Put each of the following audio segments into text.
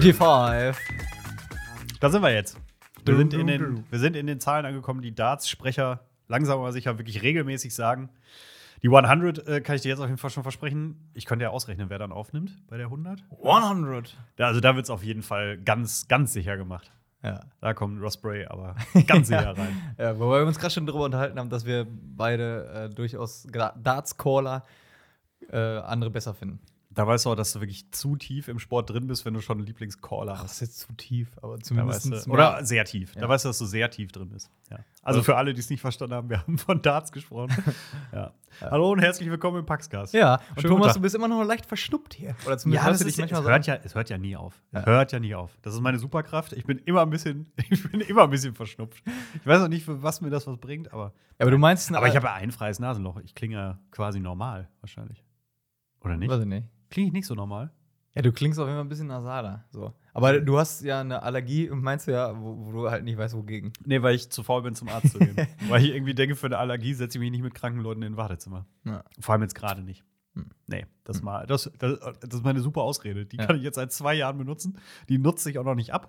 85. Da sind wir jetzt. Wir sind, in den, wir sind in den Zahlen angekommen, die Darts-Sprecher langsam aber sicher wirklich regelmäßig sagen. Die 100 äh, kann ich dir jetzt auf jeden Fall schon versprechen. Ich könnte ja ausrechnen, wer dann aufnimmt bei der 100. 100. Da, also da wird es auf jeden Fall ganz, ganz sicher gemacht. Ja. Da kommt Ross Bray aber ganz sicher rein. ja. Wobei wir uns gerade schon darüber unterhalten haben, dass wir beide äh, durchaus Darts-Caller äh, andere besser finden. Da weißt du auch, dass du wirklich zu tief im Sport drin bist, wenn du schon einen Lieblingscaller Das hast. ist jetzt zu tief, aber zumindest. weißt du, oder sehr tief. Ja. Da weißt du, dass du sehr tief drin bist. Ja. Also Ja. für alle, die es nicht verstanden haben, wir haben von Darts gesprochen. ja. Hallo und herzlich willkommen im Paxcast. Ja, und Schönen Thomas, du bist immer noch leicht verschnuppt hier. Oder zumindest Ja, das ist, dich es, manchmal hört so. ja, es hört ja nie auf. Es hört ja nie auf. Das ist meine Superkraft. Ich bin immer ein bisschen, ich bin immer ein bisschen verschnupft. Ich weiß auch nicht, für was mir das was bringt, aber. Aber du meinst, Aber ich habe ja ein freies Nasenloch. Ich klinge ja quasi normal, wahrscheinlich. Oder nicht? Weiß ich nicht. Klinge ich nicht so normal? Ja, du klingst auf jeden Fall ein bisschen nasaler. So. Aber du hast ja eine Allergie und meinst du ja, wo, wo du halt nicht weißt, wogegen. Nee, weil ich zu faul bin, zum Arzt zu gehen. weil ich irgendwie denke, für eine Allergie setze ich mich nicht mit kranken Leuten in ein Wartezimmer. Ja. Vor allem jetzt gerade nicht. Hm. Nee, das, mal, das, das, das ist meine super Ausrede. Die Ja. kann ich jetzt seit zwei Jahren benutzen. Die nutze ich auch noch nicht ab.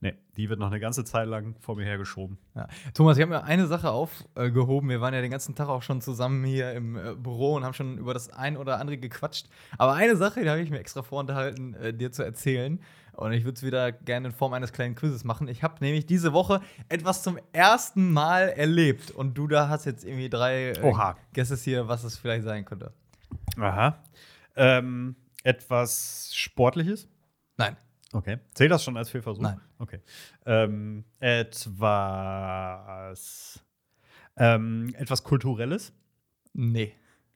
Nee, die wird noch eine ganze Zeit lang vor mir hergeschoben. Ja. Thomas, ich habe mir eine Sache aufgehoben. Wir waren ja den ganzen Tag auch schon zusammen hier im äh, Büro und haben schon über das ein oder andere gequatscht. Aber eine Sache, die habe ich mir extra vorenthalten, äh, dir zu erzählen. Und ich würde es wieder gerne in Form eines kleinen Quizzes machen. Ich habe nämlich diese Woche etwas zum ersten Mal erlebt. Und du da hast jetzt irgendwie drei äh, Oha. Guesses hier, was es vielleicht sein könnte. Aha. Ähm, etwas Sportliches? Nein. Okay. Zählt das schon als Fehlversuch? Nein. Okay. Ähm, etwas. Ähm, etwas Kulturelles? Nee.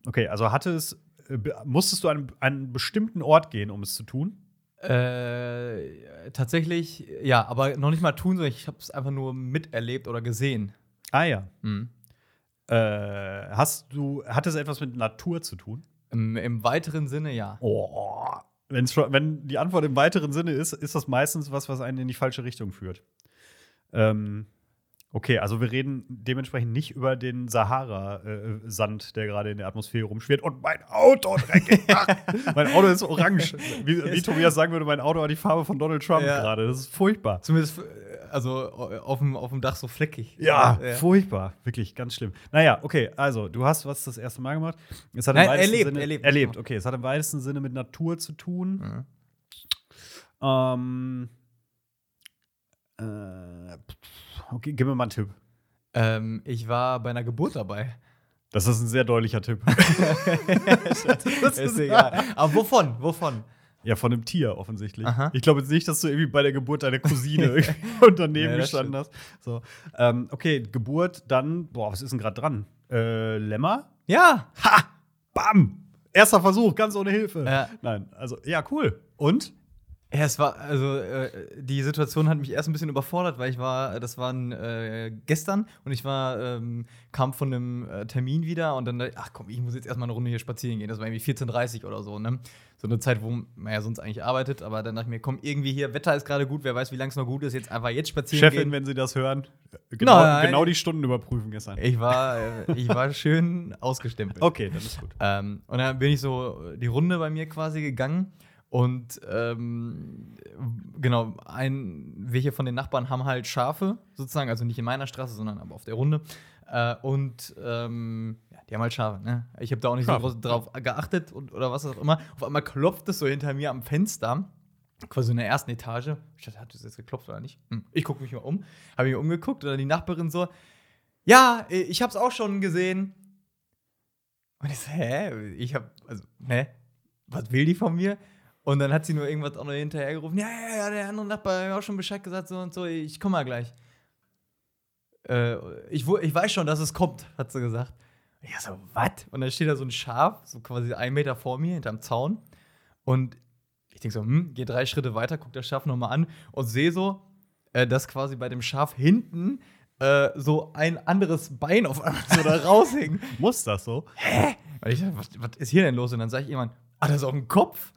Okay, also hatte es. äh, Musstest du an einen bestimmten Ort gehen, um es zu tun? Äh, tatsächlich, ja, aber noch nicht mal tun, sondern ich habe es einfach nur miterlebt oder gesehen. Ah ja. Mhm. Äh, hast du, hat es etwas mit Natur zu tun? Im, Im weiteren Sinne ja. Oh. Wenn's wenn die Antwort im weiteren Sinne ist, ist das meistens was, was einen in die falsche Richtung führt. Ähm, okay, also wir reden dementsprechend nicht über den Sahara-Sand, der gerade in der Atmosphäre rumschwirrt. Und mein Auto dreckig. Mein Auto ist orange. Wie, wie Tobias sagen würde, mein Auto hat die Farbe von Donald Trump Ja. gerade. Das ist furchtbar. Zumindest, äh, also äh, auf dem, auf dem Dach so fleckig. Ja, ja. furchtbar. Wirklich ganz schlimm. Naja, okay, also du hast was das erste Mal gemacht. Es hat Nein, im weitesten erlebt, Sinne, erlebt. Erlebt, okay. Es hat im weitesten Sinne mit Natur zu tun. Mhm. Ähm, äh, okay, gib mir mal einen Tipp. Ähm, ich war bei einer Geburt dabei. Das ist ein sehr deutlicher Tipp. ist egal. Aber wovon? Wovon? ja, von einem Tier offensichtlich. Aha. Ich glaube jetzt nicht, dass du irgendwie bei der Geburt deiner Cousine daneben Ja, das gestanden hast. So. Ähm, okay, Geburt, dann, boah, was ist denn gerade dran? Äh, Lämmer? Ja. Ha! Bam! Erster Versuch, ganz ohne Hilfe. Ja. Nein, also, ja, cool. Und? Ja, es war, also äh, die Situation hat mich erst ein bisschen überfordert, weil ich war, das war äh, gestern und ich war, ähm, kam von einem äh, Termin wieder und dann, dachte ich, ach komm, ich muss jetzt erstmal eine Runde hier spazieren gehen. Das war irgendwie 14.30 Uhr oder so, ne? So eine Zeit, wo man ja sonst eigentlich arbeitet, aber dann dachte ich mir, komm, irgendwie hier, Wetter ist gerade gut, wer weiß, wie lange es noch gut ist, jetzt einfach jetzt spazieren Chefin, gehen. wenn Sie das hören, genau, Nein. genau die Stunden überprüfen gestern. Ich war, äh, ich war schön ausgestempelt. Okay, dann ist gut. Ähm, und dann bin ich so die Runde bei mir quasi gegangen. Und ähm, genau, ein, wir hier von den Nachbarn haben halt Schafe, sozusagen, also nicht in meiner Straße, sondern aber auf der Runde. Äh, und ähm, ja, die haben halt Schafe, ne? Ich habe da auch nicht so Schafe. groß drauf geachtet und, oder was auch immer. Auf einmal klopft es so hinter mir am Fenster, quasi in der ersten Etage. Ich dachte, hat das jetzt geklopft oder nicht? Hm. Ich gucke mich mal um, habe mich umgeguckt und dann die Nachbarin so, ja, ich hab's auch schon gesehen. Und ich so, hä? Ich hab, also, hä? Was will die von mir? Und dann hat sie nur irgendwas auch noch hinterhergerufen. Ja, ja, ja, der andere Nachbar hat mir auch schon Bescheid gesagt, so und so, ich komm mal gleich. Äh, ich, ich weiß schon, dass es kommt, hat sie gesagt. Und ich so, was? Und dann steht da so ein Schaf, so quasi einen Meter vor mir, hinterm Zaun. Und ich denke so, hm, geh drei Schritte weiter, guck das Schaf nochmal an und sehe so, äh, dass quasi bei dem Schaf hinten äh, so ein anderes Bein auf einmal so da raushing. Muss das so? Und ich dachte, was, was ist hier denn los? Und dann sage ich jemand, ah, das ist auch ein Kopf.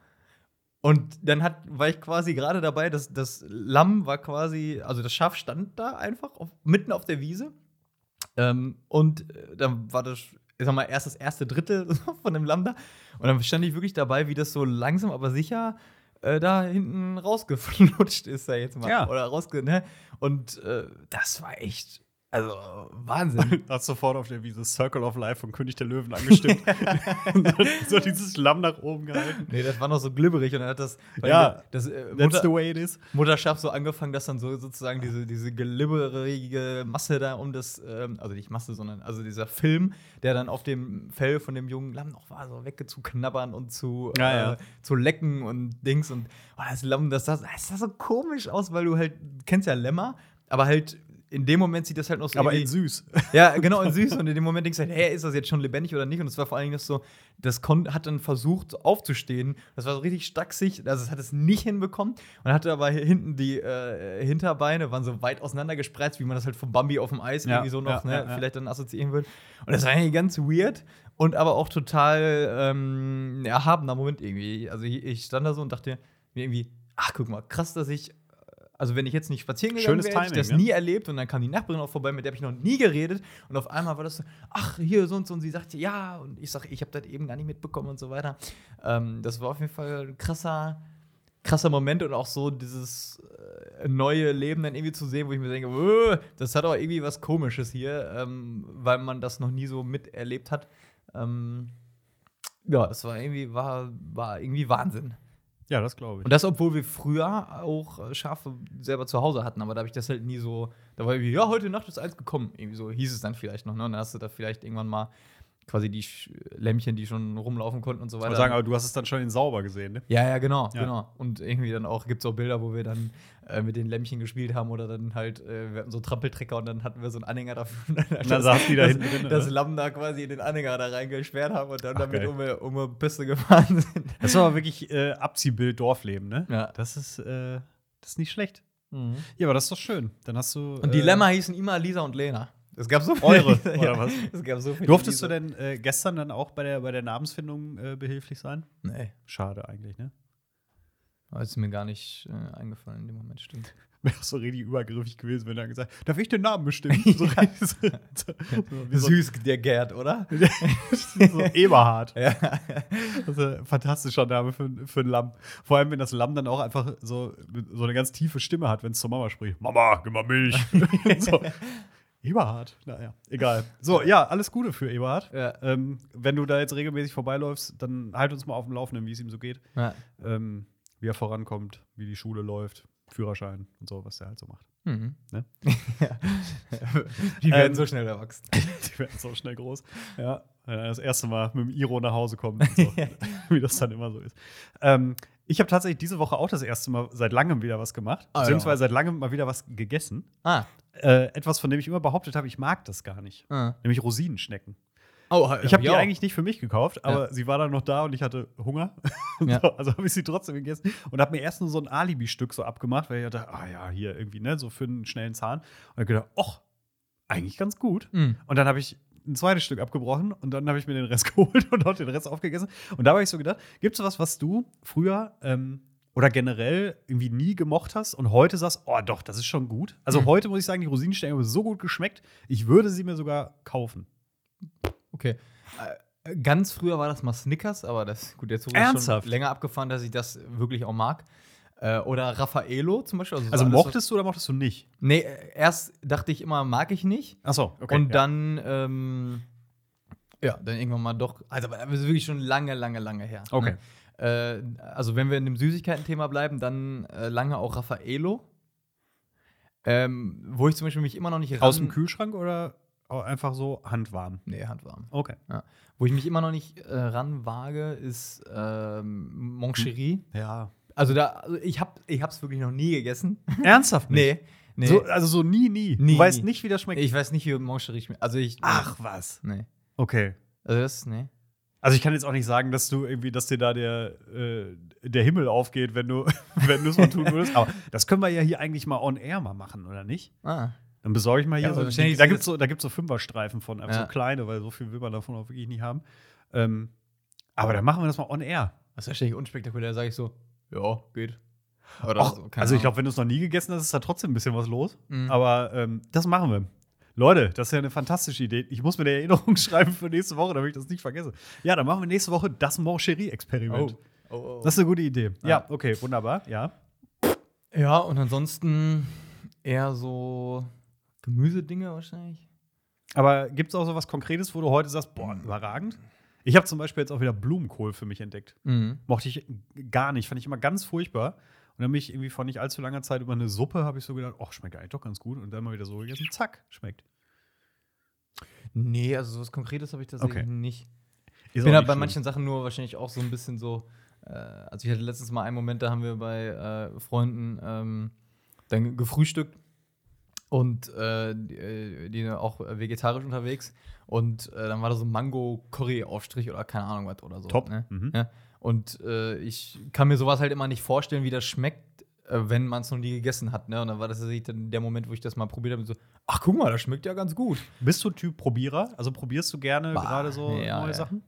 Und dann hat, war ich quasi gerade dabei, dass das Lamm war quasi, also das Schaf stand da einfach auf, mitten auf der Wiese. Ähm, und äh, dann war das, ich sag mal, erst das erste Drittel von dem Lamm da. Und dann stand ich wirklich dabei, wie das so langsam, aber sicher äh, da hinten rausgeflutscht ist, er jetzt mal. Ja. Oder rausge, ne? Und äh, das war echt, also Wahnsinn. Hast sofort auf der Wiese Circle of Life von König der Löwen angestimmt. so dieses Lamm nach oben gehalten. nee, das war noch so glibberig und dann hat das, weil Ja, das äh, That's Mutter, the way it is. Mutterschaft so angefangen, dass dann so sozusagen diese, diese glibberige Masse da um das, ähm, also nicht Masse, sondern also dieser Film, der dann auf dem Fell von dem jungen Lamm noch war, so wegzuknabbern und zu, Ja, äh, ja. zu lecken und Dings und oh, das Lamm, das sah, das sah so komisch aus, weil du halt, du kennst ja Lämmer, aber halt in dem Moment sieht das halt noch so Aber in süß. ja, genau, und süß. Und in dem Moment denkst du halt, hey, ist das jetzt schon lebendig oder nicht? Und es war vor allen Dingen das so, das hat dann versucht aufzustehen. Das war so richtig stacksig. Also es hat es nicht hinbekommen. Und hatte aber hinten die äh, Hinterbeine, waren so weit auseinander gespreizt, wie man das halt vom Bambi auf dem Eis Ja, irgendwie so noch, ja, ne, ja, vielleicht dann assoziieren würde. Und das war eigentlich ganz weird und aber auch total ähm, erhabener Moment irgendwie. Also ich, ich stand da so und dachte mir irgendwie, ach, guck mal, krass, dass ich also wenn ich jetzt nicht spazieren gegangen Schönes wäre, hätte ich das ne? nie erlebt und dann kam die Nachbarin auch vorbei, mit der habe ich noch nie geredet und auf einmal war das so, ach, hier so und so und sie sagte, ja und ich sage, ich habe das eben gar nicht mitbekommen und so weiter. Ähm, das war auf jeden Fall ein krasser, krasser Moment und auch so dieses äh, neue Leben dann irgendwie zu sehen, wo ich mir denke, "Äh, das hat auch irgendwie was Komisches hier, ähm, weil man das noch nie so miterlebt hat. Ähm, ja, das war irgendwie, war, war irgendwie Wahnsinn. Ja, das glaube ich. Und das, obwohl wir früher auch äh, Schafe selber zu Hause hatten, aber da habe ich das halt nie so. Da war irgendwie, ja, heute Nacht ist eins gekommen. Irgendwie so hieß es dann vielleicht noch, ne? Und dann hast du da vielleicht irgendwann mal quasi die Sch Lämmchen, die schon rumlaufen konnten und so Ich weiter. wollte sagen, aber du hast es dann schon in sauber gesehen, ne? ja, ja, genau, Ja. genau. Und irgendwie dann auch gibt es auch Bilder, wo wir dann äh, mit den Lämmchen gespielt haben oder dann halt, äh, wir hatten so Trampeltrecker und dann hatten wir so einen Anhänger dafür. Und dann, dann saß die da das, hinten drin, Das? Lamm da quasi in den Anhänger da reingesperrt haben und dann Ach, damit um, eine- um eine Piste gefahren sind. Das war wirklich äh, Abziehbild Dorfleben, ne? Ja. Das ist, äh, das ist nicht schlecht. Ja, aber das ist doch schön. Dann hast du. Und die äh, Lämmer hießen immer Lisa und Lena. Es gab so viele. Eure, ja, oder was? Es gab so viele. Durftest du Lisa. denn äh, gestern dann auch bei der, bei der Namensfindung äh, behilflich sein? Nee, Schade eigentlich, ne? aber ist mir gar nicht äh, eingefallen in dem Moment, stimmt. Wäre so richtig übergriffig gewesen, wenn er gesagt darf ich den Namen bestimmen? So, so, so, Süß, der Gerd, oder? so Eberhard. ja. Also, fantastischer Name für, für ein Lamm. Vor allem, wenn das Lamm dann auch einfach so, so eine ganz tiefe Stimme hat, wenn es zur Mama spricht. Mama, gib mal Milch. so. Eberhard, naja, egal. So, ja, alles Gute für Eberhard. Ja. Ähm, wenn du da jetzt regelmäßig vorbeiläufst, dann halt uns mal auf dem Laufenden, wie es ihm so geht. ja. Ähm, wie er vorankommt, wie die Schule läuft, Führerschein und so, was er halt so macht. Mhm. Ne? ja. Die werden Ähm, so schnell erwachsen. Die werden so schnell groß. Ja, wenn er das erste Mal mit dem Iro nach Hause kommt und so. wie das dann immer so ist. Ähm, ich habe tatsächlich diese Woche auch das erste Mal seit langem wieder was gemacht, Ah, ja. beziehungsweise seit langem mal wieder was gegessen. Ah. Äh, etwas, von dem ich immer behauptet habe, ich mag das gar nicht. ah. Nämlich Rosinenschnecken. Oh, Ich habe die auch. eigentlich nicht für mich gekauft, aber sie war dann noch da und ich hatte Hunger. Ja. so, also habe ich sie trotzdem gegessen und habe mir erst nur so ein Alibi-Stück so abgemacht, weil ich dachte, ah ja, hier irgendwie, ne, so für einen schnellen Zahn. Und ich gedacht, ach, eigentlich ganz gut. Mhm. Und dann habe ich ein zweites Stück abgebrochen und dann habe ich mir den Rest geholt und auch den Rest aufgegessen. Und da habe ich so gedacht, gibt es was, was du früher ähm, oder generell irgendwie nie gemocht hast und heute sagst, oh doch, das ist schon gut. Also Mhm. heute muss ich sagen, die Rosinensterne haben so gut geschmeckt, ich würde sie mir sogar kaufen. Okay. Äh, Ganz früher war das mal Snickers, aber das gut, jetzt ist Ernsthaft? schon länger abgefahren, dass ich das wirklich auch mag. Äh, oder Raffaello zum Beispiel. so Also alles, mochtest du oder mochtest du nicht? Nee, äh, erst dachte ich immer, mag ich nicht. Achso, okay. und ja. dann, ähm, ja, dann irgendwann mal doch. Also, das ist wirklich schon lange, lange, lange her. Okay. Ne? Äh, also, wenn wir in dem Süßigkeiten-Thema bleiben, dann äh, lange auch Raffaello. Ähm, wo ich zum Beispiel mich immer noch nicht Aus dem Kühlschrank oder einfach so handwarm? Nee, handwarm. Okay. Wo ich mich immer noch nicht äh, ranwage, ist ähm, Moncherie. Ja. Also da, also ich hab, ich hab's wirklich noch nie gegessen. Ernsthaft nee, nee. So, also so nie, nie. Nie, du weißt nie. nicht, wie das schmeckt. ich weiß nicht, wie Moncherie schmeckt. Also ich. Ach was. Nee. Okay. Also das, nee. Also ich kann jetzt auch nicht sagen, dass du irgendwie, dass dir da der, äh, der Himmel aufgeht, wenn du, wenn du es mal tun würdest. Aber das können wir ja hier eigentlich mal on air mal machen, oder nicht? Ah. Dann besorge ich mal hier Ja, so. Die, da gibt es so, da gibt's so Fünferstreifen von, einfach Ja. so kleine, weil so viel will man davon auch wirklich nicht haben. Ähm, aber dann machen wir das mal on air. Das ist wahrscheinlich unspektakulär, sage ich so. Ja, geht. Oder Och, so, keine also ich glaube, wenn du es noch nie gegessen hast, ist da trotzdem ein bisschen was los. Mhm. Aber ähm, das machen wir. Leute, das ist ja eine fantastische Idee. Ich muss mir eine Erinnerung schreiben für nächste Woche, damit ich das nicht vergesse. Ja, dann machen wir nächste Woche das Moncherie-Experiment. Oh. Oh, oh. Das ist eine gute Idee. Ja, Ja. okay, wunderbar. Ja. Ja, und ansonsten eher so Gemüsedinge wahrscheinlich. Aber gibt es auch so was Konkretes, wo du heute sagst, boah, überragend? Ich habe zum Beispiel jetzt auch wieder Blumenkohl für mich entdeckt. Mhm. Mochte ich gar nicht, fand ich immer ganz furchtbar. Und dann bin ich irgendwie vor nicht allzu langer Zeit über eine Suppe, habe ich so gedacht, oh, schmeckt eigentlich doch ganz gut. Und dann mal wieder so gegessen, zack, schmeckt. Nee, also sowas Konkretes habe ich tatsächlich Okay. nicht. Ist Ich bin halt bei schlimm. manchen Sachen nur wahrscheinlich auch so ein bisschen so. Äh, also, ich hatte letztens mal einen Moment, da haben wir bei äh, Freunden ähm, dann gefrühstückt und äh, die, äh, die auch vegetarisch unterwegs. Und äh, dann war da so ein Mango-Curry-Aufstrich oder keine Ahnung was oder so. Top. Ne? Mhm. Ja. Und äh, ich kann mir sowas halt immer nicht vorstellen, wie das schmeckt, äh, wenn man es noch nie gegessen hat. Ne? Und dann war das dann der Moment, wo ich das mal probiert habe. So, ach guck mal, das schmeckt ja ganz gut. Bist du Typ Probierer? Also probierst du gerne gerade so ja, neue ja. Sachen?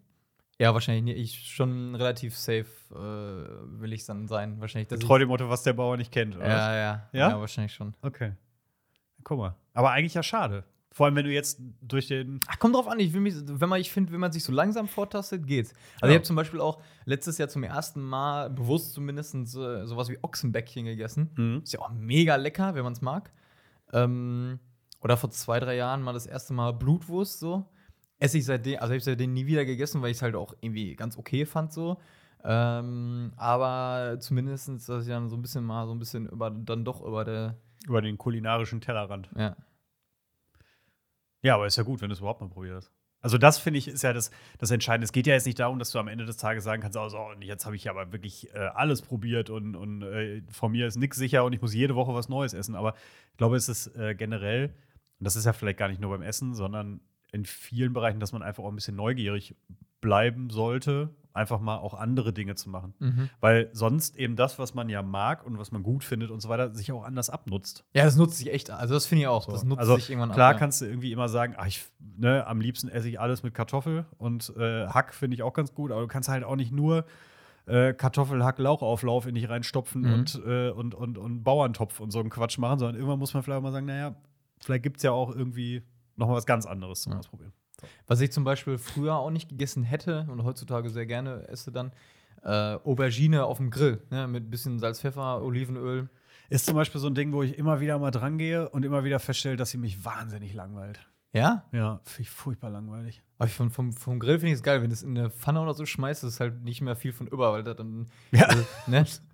Ja, wahrscheinlich nicht. Ich schon relativ safe äh, will ich dann sein. Wahrscheinlich. Treu dem Motto, was der Bauer nicht kennt, oder? Ja, ja, Ja? ja. wahrscheinlich schon. Okay. Guck mal. Aber eigentlich ja schade. Vor allem, wenn du jetzt durch den. Ach, kommt drauf an. Ich will mich, wenn man, ich finde, wenn man sich so langsam vortastet, geht's. Also Ja. ich habe zum Beispiel auch letztes Jahr zum ersten Mal bewusst zumindest äh, sowas wie Ochsenbäckchen gegessen. Mhm. Ist ja auch mega lecker, wenn man es mag. Ähm, oder vor zwei, drei Jahren mal das erste Mal Blutwurst so. Esse ich seitdem, also habe ich seitdem nie wieder gegessen, weil ich es halt auch irgendwie ganz okay fand so. Ähm, aber zumindest, dass ich dann so ein bisschen mal so ein bisschen über, dann doch über der, Über den kulinarischen Tellerrand. ja. Ja, aber ist ja gut, wenn du es überhaupt mal probierst. Also, das finde ich ist ja das, das Entscheidende. Es geht ja jetzt nicht darum, dass du am Ende des Tages sagen kannst, oh, so, und jetzt habe ich aber wirklich äh, alles probiert und, und äh, von mir ist nichts sicher und ich muss jede Woche was Neues essen. Aber ich glaube, es ist äh, generell, und das ist ja vielleicht gar nicht nur beim Essen, sondern in vielen Bereichen, dass man einfach auch ein bisschen neugierig bleiben sollte, einfach mal auch andere Dinge zu machen. Mhm. Weil sonst eben das, was man ja mag und was man gut findet und so weiter, sich auch anders abnutzt. Ja, das nutzt sich echt. Also das finde ich auch. So. Das nutzt also sich irgendwann klar ab. ja. kannst du irgendwie immer sagen, ach, ich, ne, am liebsten esse ich alles mit Kartoffel und äh, Hack finde ich auch ganz gut, aber du kannst halt auch nicht nur äh, Kartoffel, Hack, Lauchauflauf in dich reinstopfen Mhm. und, äh, und, und, und Bauerntopf und so einen Quatsch machen, sondern irgendwann muss man vielleicht auch mal sagen, naja, vielleicht gibt es ja auch irgendwie noch mal was ganz anderes zum Ja. Ausprobieren. Was ich zum Beispiel früher auch nicht gegessen hätte und heutzutage sehr gerne esse dann, äh, Aubergine auf dem Grill, ne, mit ein bisschen Salz, Pfeffer, Olivenöl. Ist zum Beispiel so ein Ding, wo ich immer wieder mal dran gehe und immer wieder feststelle, dass sie mich wahnsinnig langweilt. Ja? Ja, finde ich furchtbar langweilig. Aber ich vom, vom, vom Grill finde ich es geil, wenn du es in eine Pfanne oder so schmeißt, ist halt nicht mehr viel von über, weil da dann. Ja. Also, ne?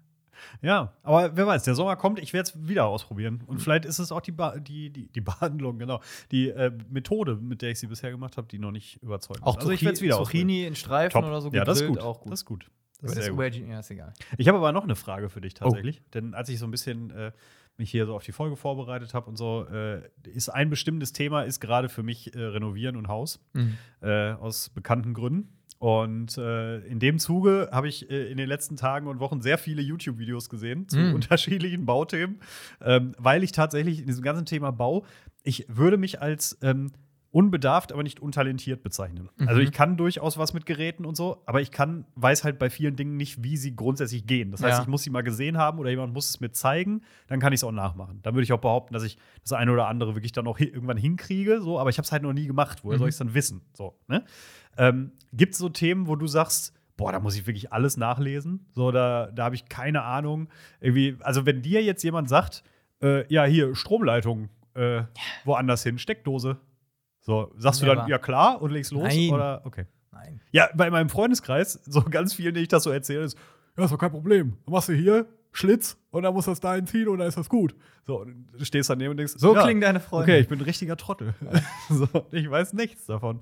Ja, aber wer weiß, der Sommer kommt, ich werde es wieder ausprobieren. Und vielleicht ist es auch die, ba die, die, die Behandlung, genau. Die äh, Methode, mit der ich sie bisher gemacht habe, die noch nicht überzeugt Auch also ich werde es wieder ausprobieren. Zucchini in Streifen oder so ja, das ist gut. auch gut. Das ist gut. Das ist das sehr gut. Ja, ist egal. Ich habe aber noch eine Frage für dich Oh. tatsächlich. Denn als ich so ein bisschen äh, mich hier so auf die Folge vorbereitet habe und so, äh, ist ein bestimmtes Thema, ist gerade für mich äh, Renovieren und Haus. Mhm. äh, aus bekannten Gründen. Und äh, in dem Zuge habe ich äh, in den letzten Tagen und Wochen sehr viele YouTube-Videos gesehen zu Mm. unterschiedlichen Bauthemen, ähm, weil ich tatsächlich in diesem ganzen Thema Bau, ich würde mich als ähm, unbedarft, aber nicht untalentiert bezeichnen. Mhm. Also ich kann durchaus was mit Geräten und so, aber ich kann, weiß halt bei vielen Dingen nicht, wie sie grundsätzlich gehen. Das heißt, Ja. ich muss sie mal gesehen haben oder jemand muss es mir zeigen, dann kann ich es auch nachmachen. Dann würde ich auch behaupten, dass ich das eine oder andere wirklich dann auch hi- irgendwann hinkriege, so, aber ich habe es halt noch nie gemacht. Woher Mhm. soll ich es dann wissen? So, ne? Ähm, Gibt es so Themen, wo du sagst, boah, da muss ich wirklich alles nachlesen? So, da, da habe ich keine Ahnung. Irgendwie, also wenn dir jetzt jemand sagt, äh, ja, hier, Stromleitung, äh, woanders hin, Steckdose. So, sagst du dann, ja klar, und legst los? Nein. Oder okay. Nein. Ja, bei meinem Freundeskreis, so ganz vielen, denen ich das so erzähle, ist, ja, ist doch kein Problem. Dann machst du hier Schlitz und dann muss das dahin ziehen und dann ist das gut. So, und du stehst daneben und denkst, So ja, klingen deine Freunde. Okay, ich bin ein richtiger Trottel. so, ich weiß nichts davon.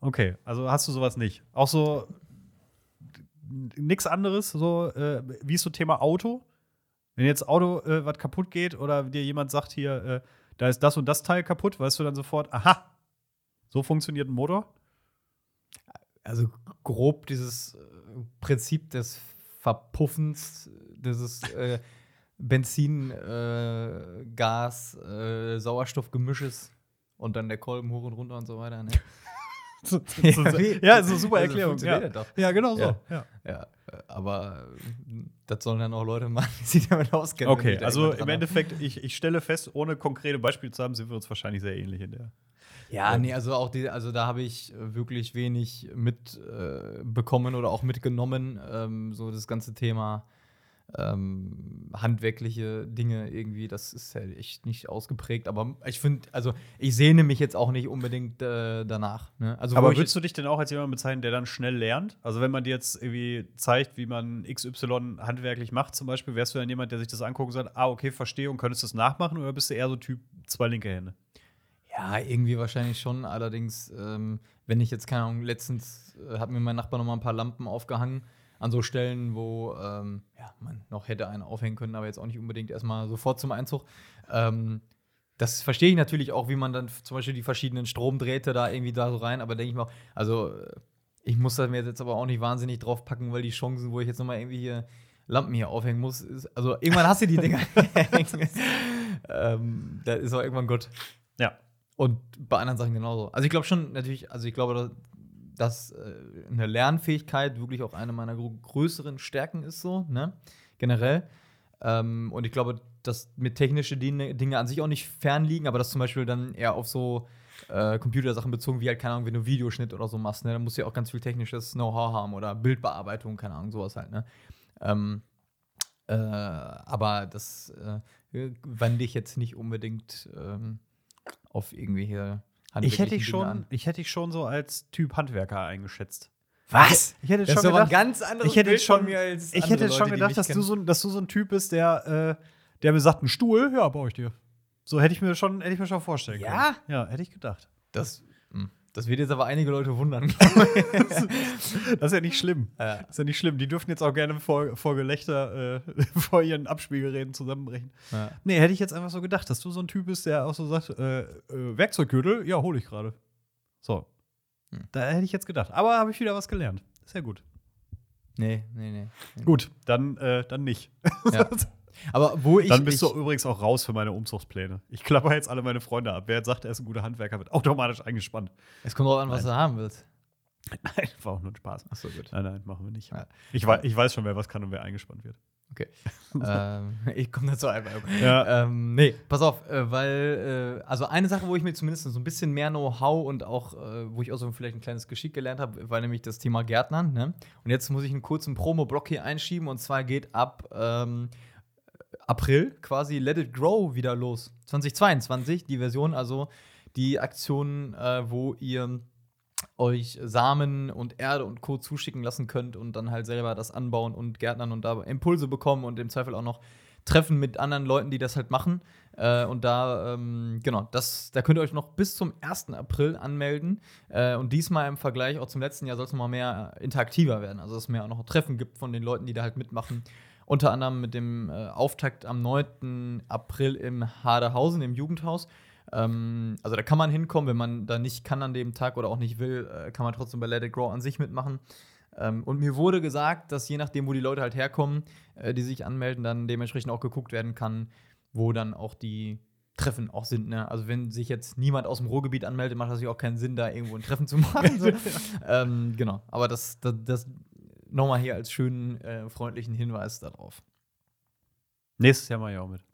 Okay, also hast du sowas nicht. Auch so nichts anderes, so äh, wie ist so Thema Auto? Wenn jetzt Auto äh, was kaputt geht oder dir jemand sagt hier, äh, da ist das und das Teil kaputt, weißt du dann sofort, aha, so funktioniert ein Motor? Also grob dieses äh, Prinzip des Verpuffens, dieses äh, Benzin, äh, Gas, Sauerstoffgemisches und dann der Kolben hoch und runter und so weiter. Ne? So- Ja, so- ja, ist eine super Also Erklärung. funktioniert Ja. doch. ja, genau so. Ja. Ja. Äh, aber äh, das sollen dann auch Leute machen, die sich damit auskennen. Okay, also im haben. Endeffekt, ich, ich stelle fest, ohne konkrete Beispiele zu haben, sind wir uns wahrscheinlich sehr ähnlich in der. Ja, Ähm. nee, also auch die, also da habe ich äh, wirklich wenig mitbekommen äh, oder auch mitgenommen. Ähm, so das ganze Thema ähm, handwerkliche Dinge irgendwie, das ist halt echt nicht ausgeprägt. Aber ich finde, also ich sehne mich jetzt auch nicht unbedingt äh, danach. Ne? Also, Aber würdest du dich denn auch als jemand bezeichnen, der dann schnell lernt? Also, wenn man dir jetzt irgendwie zeigt, wie man XY handwerklich macht, zum Beispiel, wärst du dann jemand, der sich das anguckt und sagt, ah, okay, verstehe und könntest das nachmachen? Oder bist du eher so Typ zwei linke Hände? Ja, irgendwie wahrscheinlich schon. Allerdings, ähm, wenn ich jetzt, keine Ahnung, letztens äh, hat mir mein Nachbar noch mal ein paar Lampen aufgehangen an so Stellen, wo ähm, ja, man noch hätte einen aufhängen können, aber jetzt auch nicht unbedingt erstmal sofort zum Einzug. Ähm, das verstehe ich natürlich auch, wie man dann zum Beispiel die verschiedenen Stromdrähte da irgendwie da so rein, aber denke ich mal, also ich muss das mir jetzt aber auch nicht wahnsinnig drauf packen, weil die Chancen, wo ich jetzt noch mal irgendwie hier Lampen hier aufhängen muss, ist, also irgendwann hast du die Dinger. ähm, da ist auch irgendwann gut. Ja. Und bei anderen Sachen genauso. Also ich glaube schon, natürlich, also ich glaube, dass, dass äh, eine Lernfähigkeit wirklich auch eine meiner grö- größeren Stärken ist, so, ne? Generell. Ähm, und ich glaube, dass mir technische Dinge, Dinge an sich auch nicht fernliegen, aber das zum Beispiel dann eher auf so äh, Computersachen bezogen, wie halt, keine Ahnung, wenn du Videoschnitt oder so machst, ne? Dann musst du ja auch ganz viel technisches Know-how haben oder Bildbearbeitung, keine Ahnung, sowas halt, ne? Ähm, äh, aber das äh, wende ich jetzt nicht unbedingt ähm, auf irgendwelche Ich hätte Dinge schon, an. ich hätte dich schon so als Typ Handwerker eingeschätzt. Was? Ich hätte Das schon ist aber ein gedacht, ganz anderes ich hätte Bild schon, von mir als ich hätte schon Leute, die gedacht, dass du, so, dass du so ein Typ bist, der, äh, der mir sagt, ein Stuhl, ja, baue ich dir. So hätte ich mir schon, hätte ich mir schon vorstellen Ja? können. Ja, hätte ich gedacht. Das, das wird jetzt aber einige Leute wundern. Das ist ja nicht schlimm. Ja. Das ist ja nicht schlimm. Die dürfen jetzt auch gerne vor, vor Gelächter äh, vor ihren Abspielgeräten zusammenbrechen. Ja. Nee, hätte ich jetzt einfach so gedacht, dass du so ein Typ bist, der auch so sagt, äh, äh, Werkzeuggürtel, ja, hole ich gerade. So. Hm. Da hätte ich jetzt gedacht. Aber habe ich wieder was gelernt. Sehr gut. Nee, nee, nee. Gut, dann, äh, dann nicht. Ja. Aber wo ich. dann bist ich, du übrigens auch raus für meine Umzugspläne. Ich klapper jetzt alle meine Freunde ab. Wer jetzt sagt, er ist ein guter Handwerker, wird automatisch eingespannt. Es kommt drauf an, was Nein. du haben willst. Nein, war auch nur ein Spaß. Achso, gut. Nein, nein, machen wir nicht. Ja. Ich, weiß, ich weiß schon, wer was kann und wer eingespannt wird. ähm, ich komme dazu einfach. Ja. Ähm, nee, pass auf, äh, weil, äh, also eine Sache, wo ich mir zumindest so ein bisschen mehr Know-how und auch, äh, wo ich auch so vielleicht ein kleines Geschick gelernt habe, war nämlich das Thema Gärtnern. Ne? Und jetzt muss ich einen kurzen Promo-Block hier einschieben und zwar geht ab ähm, April quasi Let It Grow wieder los. 2022, die Version, also die Aktion, äh, wo ihr euch Samen und Erde und Co. zuschicken lassen könnt und dann halt selber das anbauen und gärtnern und da Impulse bekommen und im Zweifel auch noch treffen mit anderen Leuten, die das halt machen. Äh, und da, ähm, genau, das, da könnt ihr euch noch bis zum 1. April anmelden. Äh, und diesmal im Vergleich auch zum letzten Jahr soll es nochmal mehr interaktiver werden. Also, dass es mehr auch noch Treffen gibt von den Leuten, die da halt mitmachen. Unter anderem mit dem äh, Auftakt am 9. April im Hadehausen, im Jugendhaus. Ähm, also da kann man hinkommen, wenn man da nicht kann an dem Tag oder auch nicht will, äh, kann man trotzdem bei Let It Grow an sich mitmachen. Ähm, und mir wurde gesagt, dass je nachdem, wo die Leute halt herkommen, äh, die sich anmelden, dann dementsprechend auch geguckt werden kann, wo dann auch die Treffen auch sind. Ne? Also wenn sich jetzt niemand aus dem Ruhrgebiet anmeldet, macht das natürlich auch keinen Sinn, da irgendwo ein Treffen zu machen. so. ähm, genau, aber das, das, das nochmal hier als schönen, äh, freundlichen Hinweis darauf. Nächstes Jahr mache ich auch mit.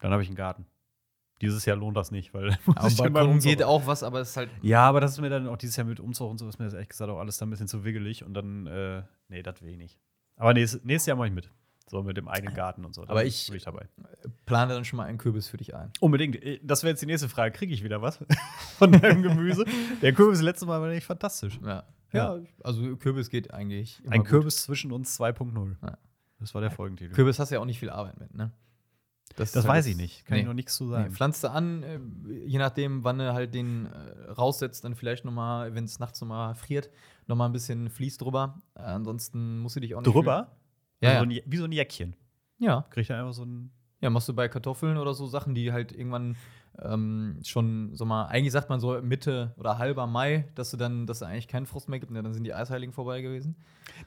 Dann habe ich einen Garten. Dieses Jahr lohnt das nicht, weil beim Balkon geht auch was, aber es ist halt Ja, aber das ist mir dann auch dieses Jahr mit Umzug und so ist mir das ehrlich gesagt auch alles dann ein bisschen zu wiggelig und dann, äh, nee, das nicht. Aber nächstes, nächstes Jahr mache ich mit. So mit dem eigenen Garten und so. Aber ich- bin ich dabei. plane dann schon mal einen Kürbis für dich ein. Unbedingt. Äh, Das wäre jetzt die nächste Frage. Kriege ich wieder was von deinem Gemüse? Der Kürbis letztes Mal war echt fantastisch. Ja. Ja. also Kürbis geht eigentlich. Ein gut. Kürbis zwischen uns 2.0. Ja. Das war der Folgentitel. Kürbis hast du ja auch nicht viel Arbeit mit, ne? das halt weiß ich nicht. Kann ich nee. noch nichts zu Nee, sagen. pflanzt du an, äh, je nachdem, wann du halt den äh, raussetzt, dann vielleicht noch mal, wenn es nachts noch mal friert, noch mal ein bisschen Vlies drüber. Äh, ansonsten musst du dich auch nicht Drüber? Ja, Also ja. So ein, wie so ein Jäckchen. Ja, Kriegt er einfach so ein. ja, machst du bei Kartoffeln oder so Sachen, die halt irgendwann ähm, schon, so mal, eigentlich sagt man so Mitte oder halber Mai, dass du dann, dass es eigentlich keinen Frost mehr gibt, ne, dann sind die Eisheiligen vorbei gewesen.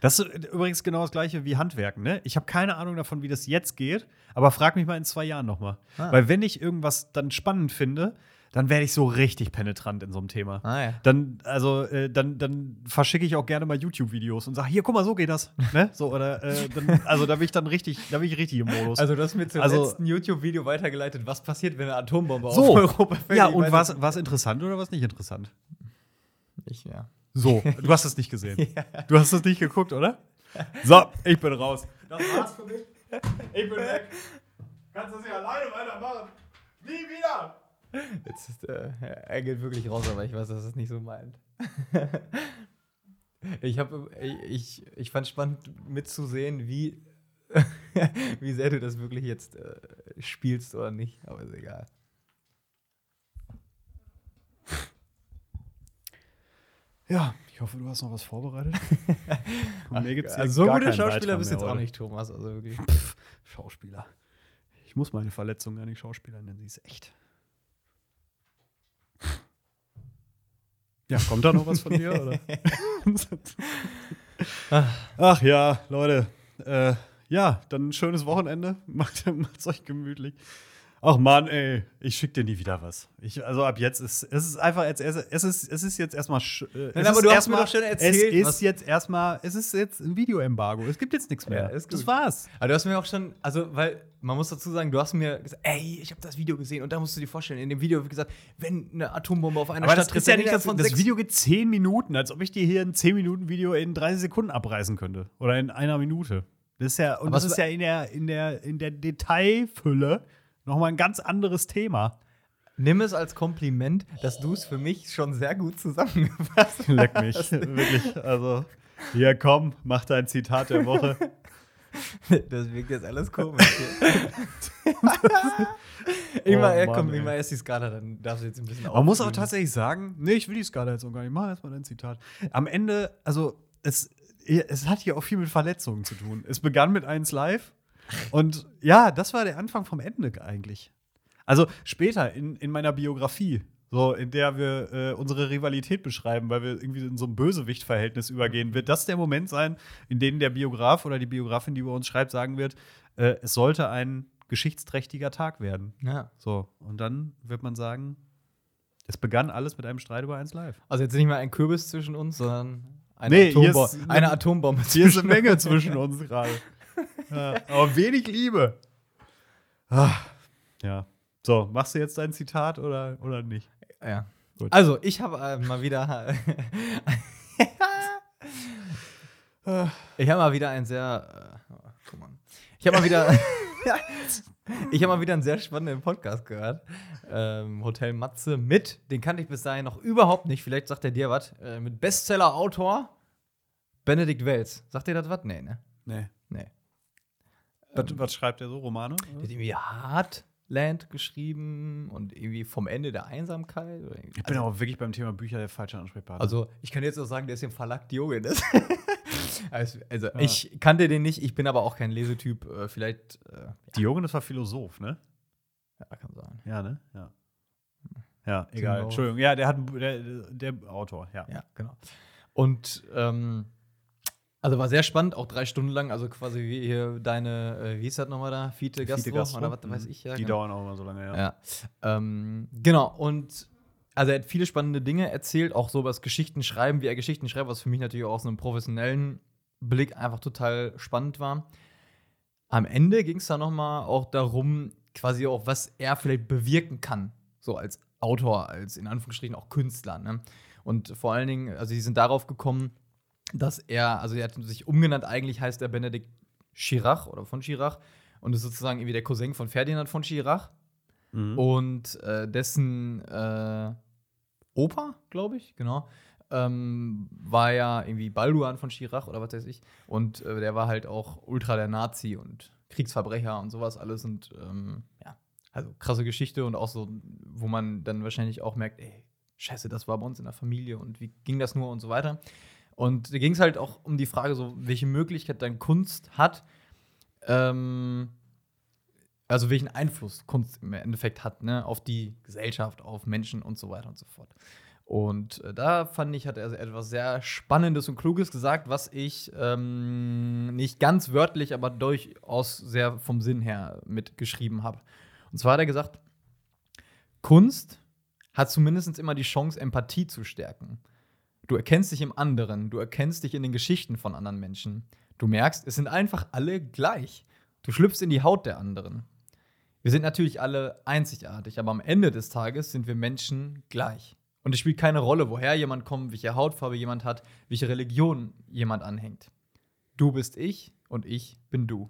Das ist übrigens genau das gleiche wie Handwerken, ne? Ich habe keine Ahnung davon, wie das jetzt geht, aber frag mich mal in zwei Jahren nochmal. Ah. Weil wenn ich irgendwas dann spannend finde, dann werde ich so richtig penetrant in so einem Thema. Ah ja. Dann, also, äh, dann, dann verschicke ich auch gerne mal YouTube-Videos und sage, hier, guck mal, so geht das. ne? So, oder, äh, dann, also da bin ich dann richtig, da bin ich richtig im Modus. Also, du hast mir zum Also- letzten YouTube-Video weitergeleitet, was passiert, wenn eine Atombombe so, auf Europa fällt. ja, Ich und was, was interessant oder was nicht interessant? nicht, ja. So, du hast es nicht gesehen. Du hast es nicht geguckt, oder? So, ich bin raus. Das war's für mich. Ich bin weg. Kannst du sie alleine weitermachen? Nie wieder! Jetzt ist, äh, er geht wirklich raus, aber ich weiß, dass er es nicht so meint. ich, hab, ich, ich fand spannend mitzusehen, wie, wie sehr du das wirklich jetzt äh, spielst oder nicht, aber ist egal. Ja, ich hoffe, du hast noch was vorbereitet. Und mir gibt's also so gute Schauspieler bist du jetzt auch nicht, Thomas. Also wirklich. Schauspieler. Ich muss meine Verletzung gar nicht Schauspieler nennen, sie ist echt. Ja, kommt da noch was von dir? Oder? Ach ja, Leute. Äh, ja, dann ein schönes Wochenende. Macht macht's euch gemütlich. Ach Mann, ey, ich schick dir nie wieder was. Ich, also ab jetzt ist es ist einfach jetzt es ist es ist jetzt erstmal äh, Nein, es aber ist du hast mir doch schon erzählt, Es ist jetzt erstmal es ist jetzt ein Videoembargo. Es gibt jetzt nichts mehr. Ja, ist das war's. Aber du hast mir auch schon, also, weil man muss dazu sagen, du hast mir gesagt, ey, ich habe das Video gesehen und da musst du dir vorstellen, in dem Video wird gesagt, wenn eine Atombombe auf einer Aber Stadt das ist ja nicht, das, von das Video geht 10 Minuten, als ob ich dir hier ein 10-Minuten-Video in 30 Sekunden abreißen könnte. Oder in einer Minute. Das ist ja, und Aber das es ist ja in der, in der, in der Detailfülle nochmal ein ganz anderes Thema. Nimm es als Kompliment, dass du es für mich schon sehr gut zusammengefasst hast. Leck mich. Wirklich. Also, hier komm, mach dein Zitat der Woche. Das wirkt jetzt alles komisch. immer, Oh Mann, komm, immer erst die Skala, dann darfst du jetzt ein bisschen Man muss auch tatsächlich sagen, nee, ich will die Skala jetzt auch gar nicht. Mach erstmal dein Zitat. Am Ende, also, es, es hat hier auch viel mit Verletzungen zu tun. Es begann mit 1 Live. Und ja, das war der Anfang vom Ende eigentlich. Also später in, in meiner Biografie, so in der wir äh, unsere Rivalität beschreiben, weil wir irgendwie in so ein Bösewicht-Verhältnis übergehen, wird das der Moment sein, in dem der Biograf oder die Biografin, die über uns schreibt, sagen wird, äh, es sollte ein geschichtsträchtiger Tag werden. Ja. So, und dann wird man sagen, es begann alles mit einem Streit über 1 Live. Also jetzt nicht mal ein Kürbis zwischen uns, sondern eine, Nee, hier Atombo ist eine- Atombombe Hier ist eine Menge zwischen uns gerade. Ja, aber wenig Liebe. Ah, ja. So, machst du jetzt dein Zitat oder, oder nicht? Ja. Gut. Also, ich habe äh, mal wieder. ich habe mal wieder ein sehr. Äh, oh, guck mal. Ich habe mal wieder. ich habe mal wieder einen sehr spannenden Podcast gehört. Ähm, Hotel Matze mit, den kannte ich bis dahin noch überhaupt nicht. Vielleicht sagt er dir was. Äh, mit Bestseller-Autor Benedikt Welz. Sagt dir das was? Nee, ne? Nee. Was, was schreibt er so? Romane? Der hat irgendwie Heartland geschrieben und irgendwie vom Ende der Einsamkeit. Ich bin aber wirklich beim Thema Bücher der falsche Ansprechpartner. Also, ich kann jetzt auch sagen, der ist im Verlag Diogenes. also, also ich kannte den nicht, ich bin aber auch kein Lesetyp. Äh, vielleicht, äh, Diogenes war Philosoph, ne? ja, kann sein. Ja, ne? Ja. Ja, egal. Entschuldigung. Ja, der hat der, der Autor, ja. Ja, genau. Und, ähm, also war sehr spannend, auch drei Stunden lang, also quasi wie hier deine, äh, wie ist das nochmal da? Fiete Gastro, Fiete Gastro. oder was Mhm. weiß ich ja. Die genau. dauern auch immer so lange, ja. Ja. Ähm, genau, und also er hat viele spannende Dinge erzählt, auch so was Geschichten schreiben, wie er Geschichten schreibt, was für mich natürlich auch aus einem professionellen Blick einfach total spannend war. Am Ende ging es dann noch mal auch darum, quasi auch, was er vielleicht bewirken kann, so als Autor, als in Anführungsstrichen auch Künstler. Ne? Und vor allen Dingen, also sie sind darauf gekommen, dass er, also er hat sich umgenannt, eigentlich heißt er Benedikt Chirac oder von Chirac und ist sozusagen irgendwie der Cousin von Ferdinand von Chirac. Mhm. Und äh, dessen äh, Opa, glaube ich, genau, ähm, war ja irgendwie Balduan von Chirac oder was weiß ich. Und äh, der war halt auch ultra der Nazi und Kriegsverbrecher und sowas alles. Und ähm, ja, also krasse Geschichte und auch so, wo man dann wahrscheinlich auch merkt, ey, scheiße, das war bei uns in der Familie und wie ging das nur und so weiter. Und da ging es halt auch um die Frage, so, welche Möglichkeit dann Kunst hat, ähm, also welchen Einfluss Kunst im Endeffekt hat, ne, auf die Gesellschaft, auf Menschen und so weiter und so fort. Und äh, da fand ich, hat er etwas sehr Spannendes und Kluges gesagt, was ich ähm, nicht ganz wörtlich, aber durchaus sehr vom Sinn her mitgeschrieben habe. Und zwar hat er gesagt, Kunst hat zumindest immer die Chance, Empathie zu stärken. Du erkennst dich im anderen, du erkennst dich in den Geschichten von anderen Menschen. Du merkst, es sind einfach alle gleich. Du schlüpfst in die Haut der anderen. Wir sind natürlich alle einzigartig, aber am Ende des Tages sind wir Menschen gleich. Und es spielt keine Rolle, woher jemand kommt, welche Hautfarbe jemand hat, welche Religion jemand anhängt. Du bist ich und ich bin du.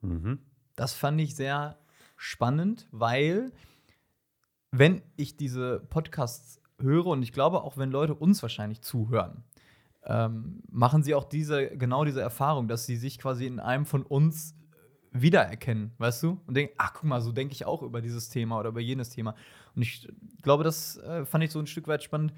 Mhm. Das fand ich sehr spannend, weil wenn ich diese Podcasts höre und ich glaube auch, wenn Leute uns wahrscheinlich zuhören, ähm, machen sie auch diese, genau diese Erfahrung, dass sie sich quasi in einem von uns wiedererkennen, weißt du? Und denken, ach, guck mal, so denke ich auch über dieses Thema oder über jenes Thema. Und ich glaube, das äh, fand ich so ein Stück weit spannend,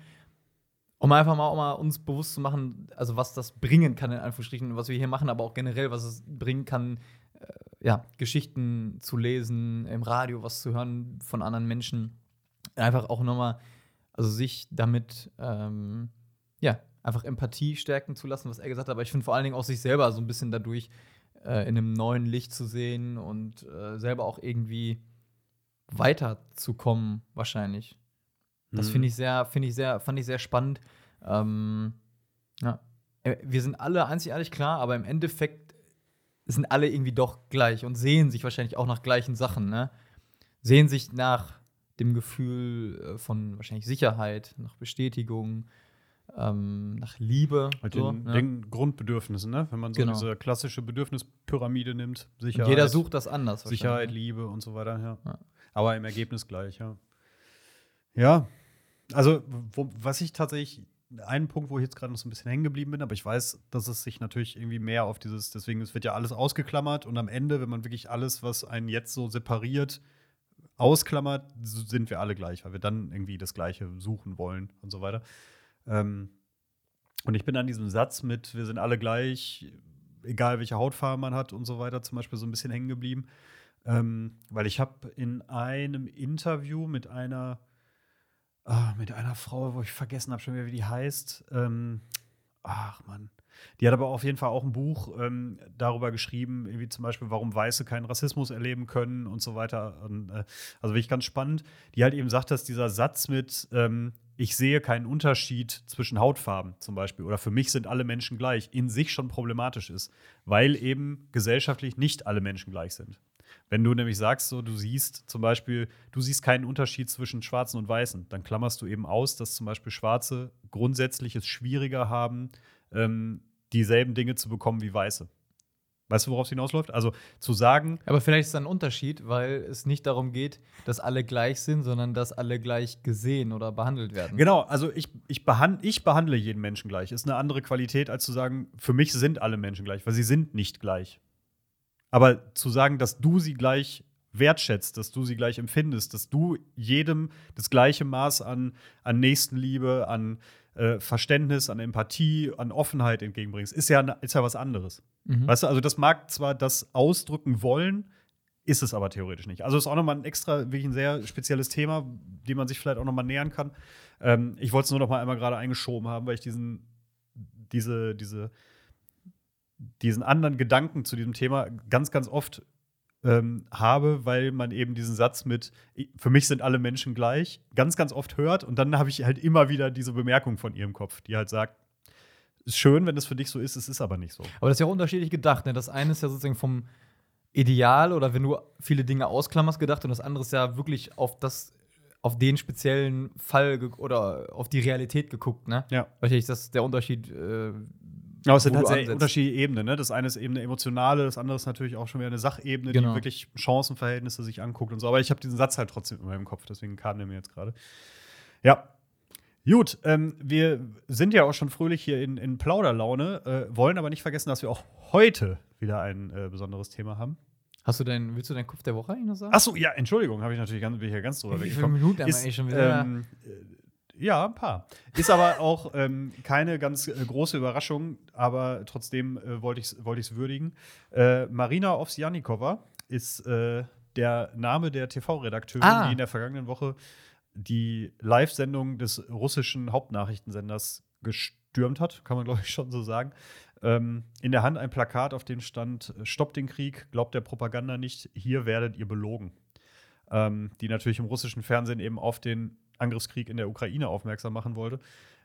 um einfach mal, um mal uns bewusst zu machen, also was das bringen kann, in Anführungsstrichen, was wir hier machen, aber auch generell, was es bringen kann, äh, ja, Geschichten zu lesen, im Radio was zu hören von anderen Menschen. Einfach auch nochmal, also sich damit, ähm, ja, einfach Empathie stärken zu lassen, was er gesagt hat. Aber ich finde vor allen Dingen auch sich selber so ein bisschen dadurch äh, in einem neuen Licht zu sehen und äh, selber auch irgendwie weiterzukommen, wahrscheinlich. Das Mhm. finde ich sehr, finde ich sehr, fand ich sehr spannend. Ähm, ja. Äh, Wir sind alle einzigartig klar, aber im Endeffekt sind alle irgendwie doch gleich und sehen sich wahrscheinlich auch nach gleichen Sachen, ne? Sehen sich nach dem Gefühl äh, von wahrscheinlich Sicherheit, nach Bestätigung, ähm, nach Liebe. Mit so, den, ne? den Grundbedürfnissen, ne? Wenn man so Genau. diese klassische Bedürfnispyramide nimmt, Und Sicherheit, jeder sucht das anders. Sicherheit, ne? Liebe und so weiter, ja. Ja. Aber im Ergebnis gleich, ja. Ja, also wo, was ich tatsächlich, einen Punkt, wo ich jetzt gerade noch so ein bisschen hängen geblieben bin, aber ich weiß, dass es sich natürlich irgendwie mehr auf dieses, deswegen, es wird ja alles ausgeklammert und am Ende, wenn man wirklich alles, was einen jetzt so separiert, ausklammert, sind wir alle gleich, weil wir dann irgendwie das Gleiche suchen wollen und so weiter. Ähm, und ich bin an diesem Satz mit, wir sind alle gleich, egal welche Hautfarbe man hat und so weiter, zum Beispiel so ein bisschen hängen geblieben. Ähm, weil ich habe in einem Interview mit einer, ah, mit einer Frau, wo ich vergessen habe schon wieder, wie die heißt. Ähm, ach Mann. Die hat aber auf jeden Fall auch ein Buch ähm, darüber geschrieben, wie zum Beispiel, warum Weiße keinen Rassismus erleben können und so weiter. Und, äh, also wirklich ganz spannend. Die halt eben sagt, dass dieser Satz mit, ähm, ich sehe keinen Unterschied zwischen Hautfarben zum Beispiel oder für mich sind alle Menschen gleich, in sich schon problematisch ist, weil eben gesellschaftlich nicht alle Menschen gleich sind. Wenn du nämlich sagst, so, du siehst zum Beispiel, du siehst keinen Unterschied zwischen Schwarzen und Weißen, dann klammerst du eben aus, dass zum Beispiel Schwarze grundsätzlich es schwieriger haben, ähm, dieselben Dinge zu bekommen wie Weiße. Weißt du, worauf es hinausläuft? Also zu sagen, Aber vielleicht ist da ein Unterschied, weil es nicht darum geht, dass alle gleich sind, sondern dass alle gleich gesehen oder behandelt werden. Genau, also ich, ich, behand, ich behandle jeden Menschen gleich. Ist eine andere Qualität, als zu sagen, für mich sind alle Menschen gleich, weil sie sind nicht gleich. Aber zu sagen, dass du sie gleich wertschätzt, dass du sie gleich empfindest, dass du jedem das gleiche Maß an, an Nächstenliebe, an äh, Verständnis, an Empathie, an Offenheit entgegenbringst, ist ja, ist ja was anderes. Mhm. Weißt du, also das mag zwar das ausdrücken wollen, ist es aber theoretisch nicht. Also ist auch nochmal ein extra, wirklich ein sehr spezielles Thema, dem man sich vielleicht auch nochmal nähern kann. Ähm, ich wollte es nur noch mal einmal gerade eingeschoben haben, weil ich diesen, diese, diese, diesen anderen Gedanken zu diesem Thema ganz, ganz oft ähm, habe, weil man eben diesen Satz mit für mich sind alle Menschen gleich ganz, ganz oft hört und dann habe ich halt immer wieder diese Bemerkung von ihrem Kopf, die halt sagt, ist schön, wenn es für dich so ist, es ist aber nicht so. Aber das ist ja auch unterschiedlich gedacht. Ne? Das eine ist ja sozusagen vom Ideal oder wenn du viele Dinge ausklammerst gedacht und das andere ist ja wirklich auf das auf den speziellen Fall oder auf die Realität geguckt, ne? Ja. Wahrscheinlich das der Unterschied. Äh, Aber es sind halt sehr unterschiedliche Ebenen. Ne? Das eine ist eben eine emotionale, das andere ist natürlich auch schon wieder eine Sachebene, Genau. die wirklich Chancenverhältnisse sich anguckt und so. Aber ich habe diesen Satz halt trotzdem in meinem Kopf, deswegen kam der mir jetzt gerade. Ja. Gut, ähm, wir sind ja auch schon fröhlich hier in, in Plauderlaune, äh, wollen aber nicht vergessen, dass wir auch heute wieder ein äh, besonderes Thema haben. hast du deinen, willst du deinen Kopf der Woche eigentlich noch sagen? Achso, ja, Entschuldigung, habe ich natürlich ganz, bin ich ja ganz drüber Wie viele weggekommen. Minuten haben wir eigentlich schon wieder? Ähm, äh, ja, ein paar. Ist aber auch ähm, keine ganz äh, große Überraschung, aber trotzdem äh, wollte ich es wollte ich's würdigen. Äh, Marina Ovsjanikova ist äh, der Name der TV-Redakteurin, Ah. die in der vergangenen Woche die Live-Sendung des russischen Hauptnachrichtensenders gestürmt hat, kann man glaube ich schon so sagen. Ähm, in der Hand ein Plakat, auf dem stand: Stoppt den Krieg, glaubt der Propaganda nicht, hier werdet ihr belogen. ähm, die natürlich im russischen Fernsehen eben auf den Angriffskrieg in der Ukraine aufmerksam machen wollte.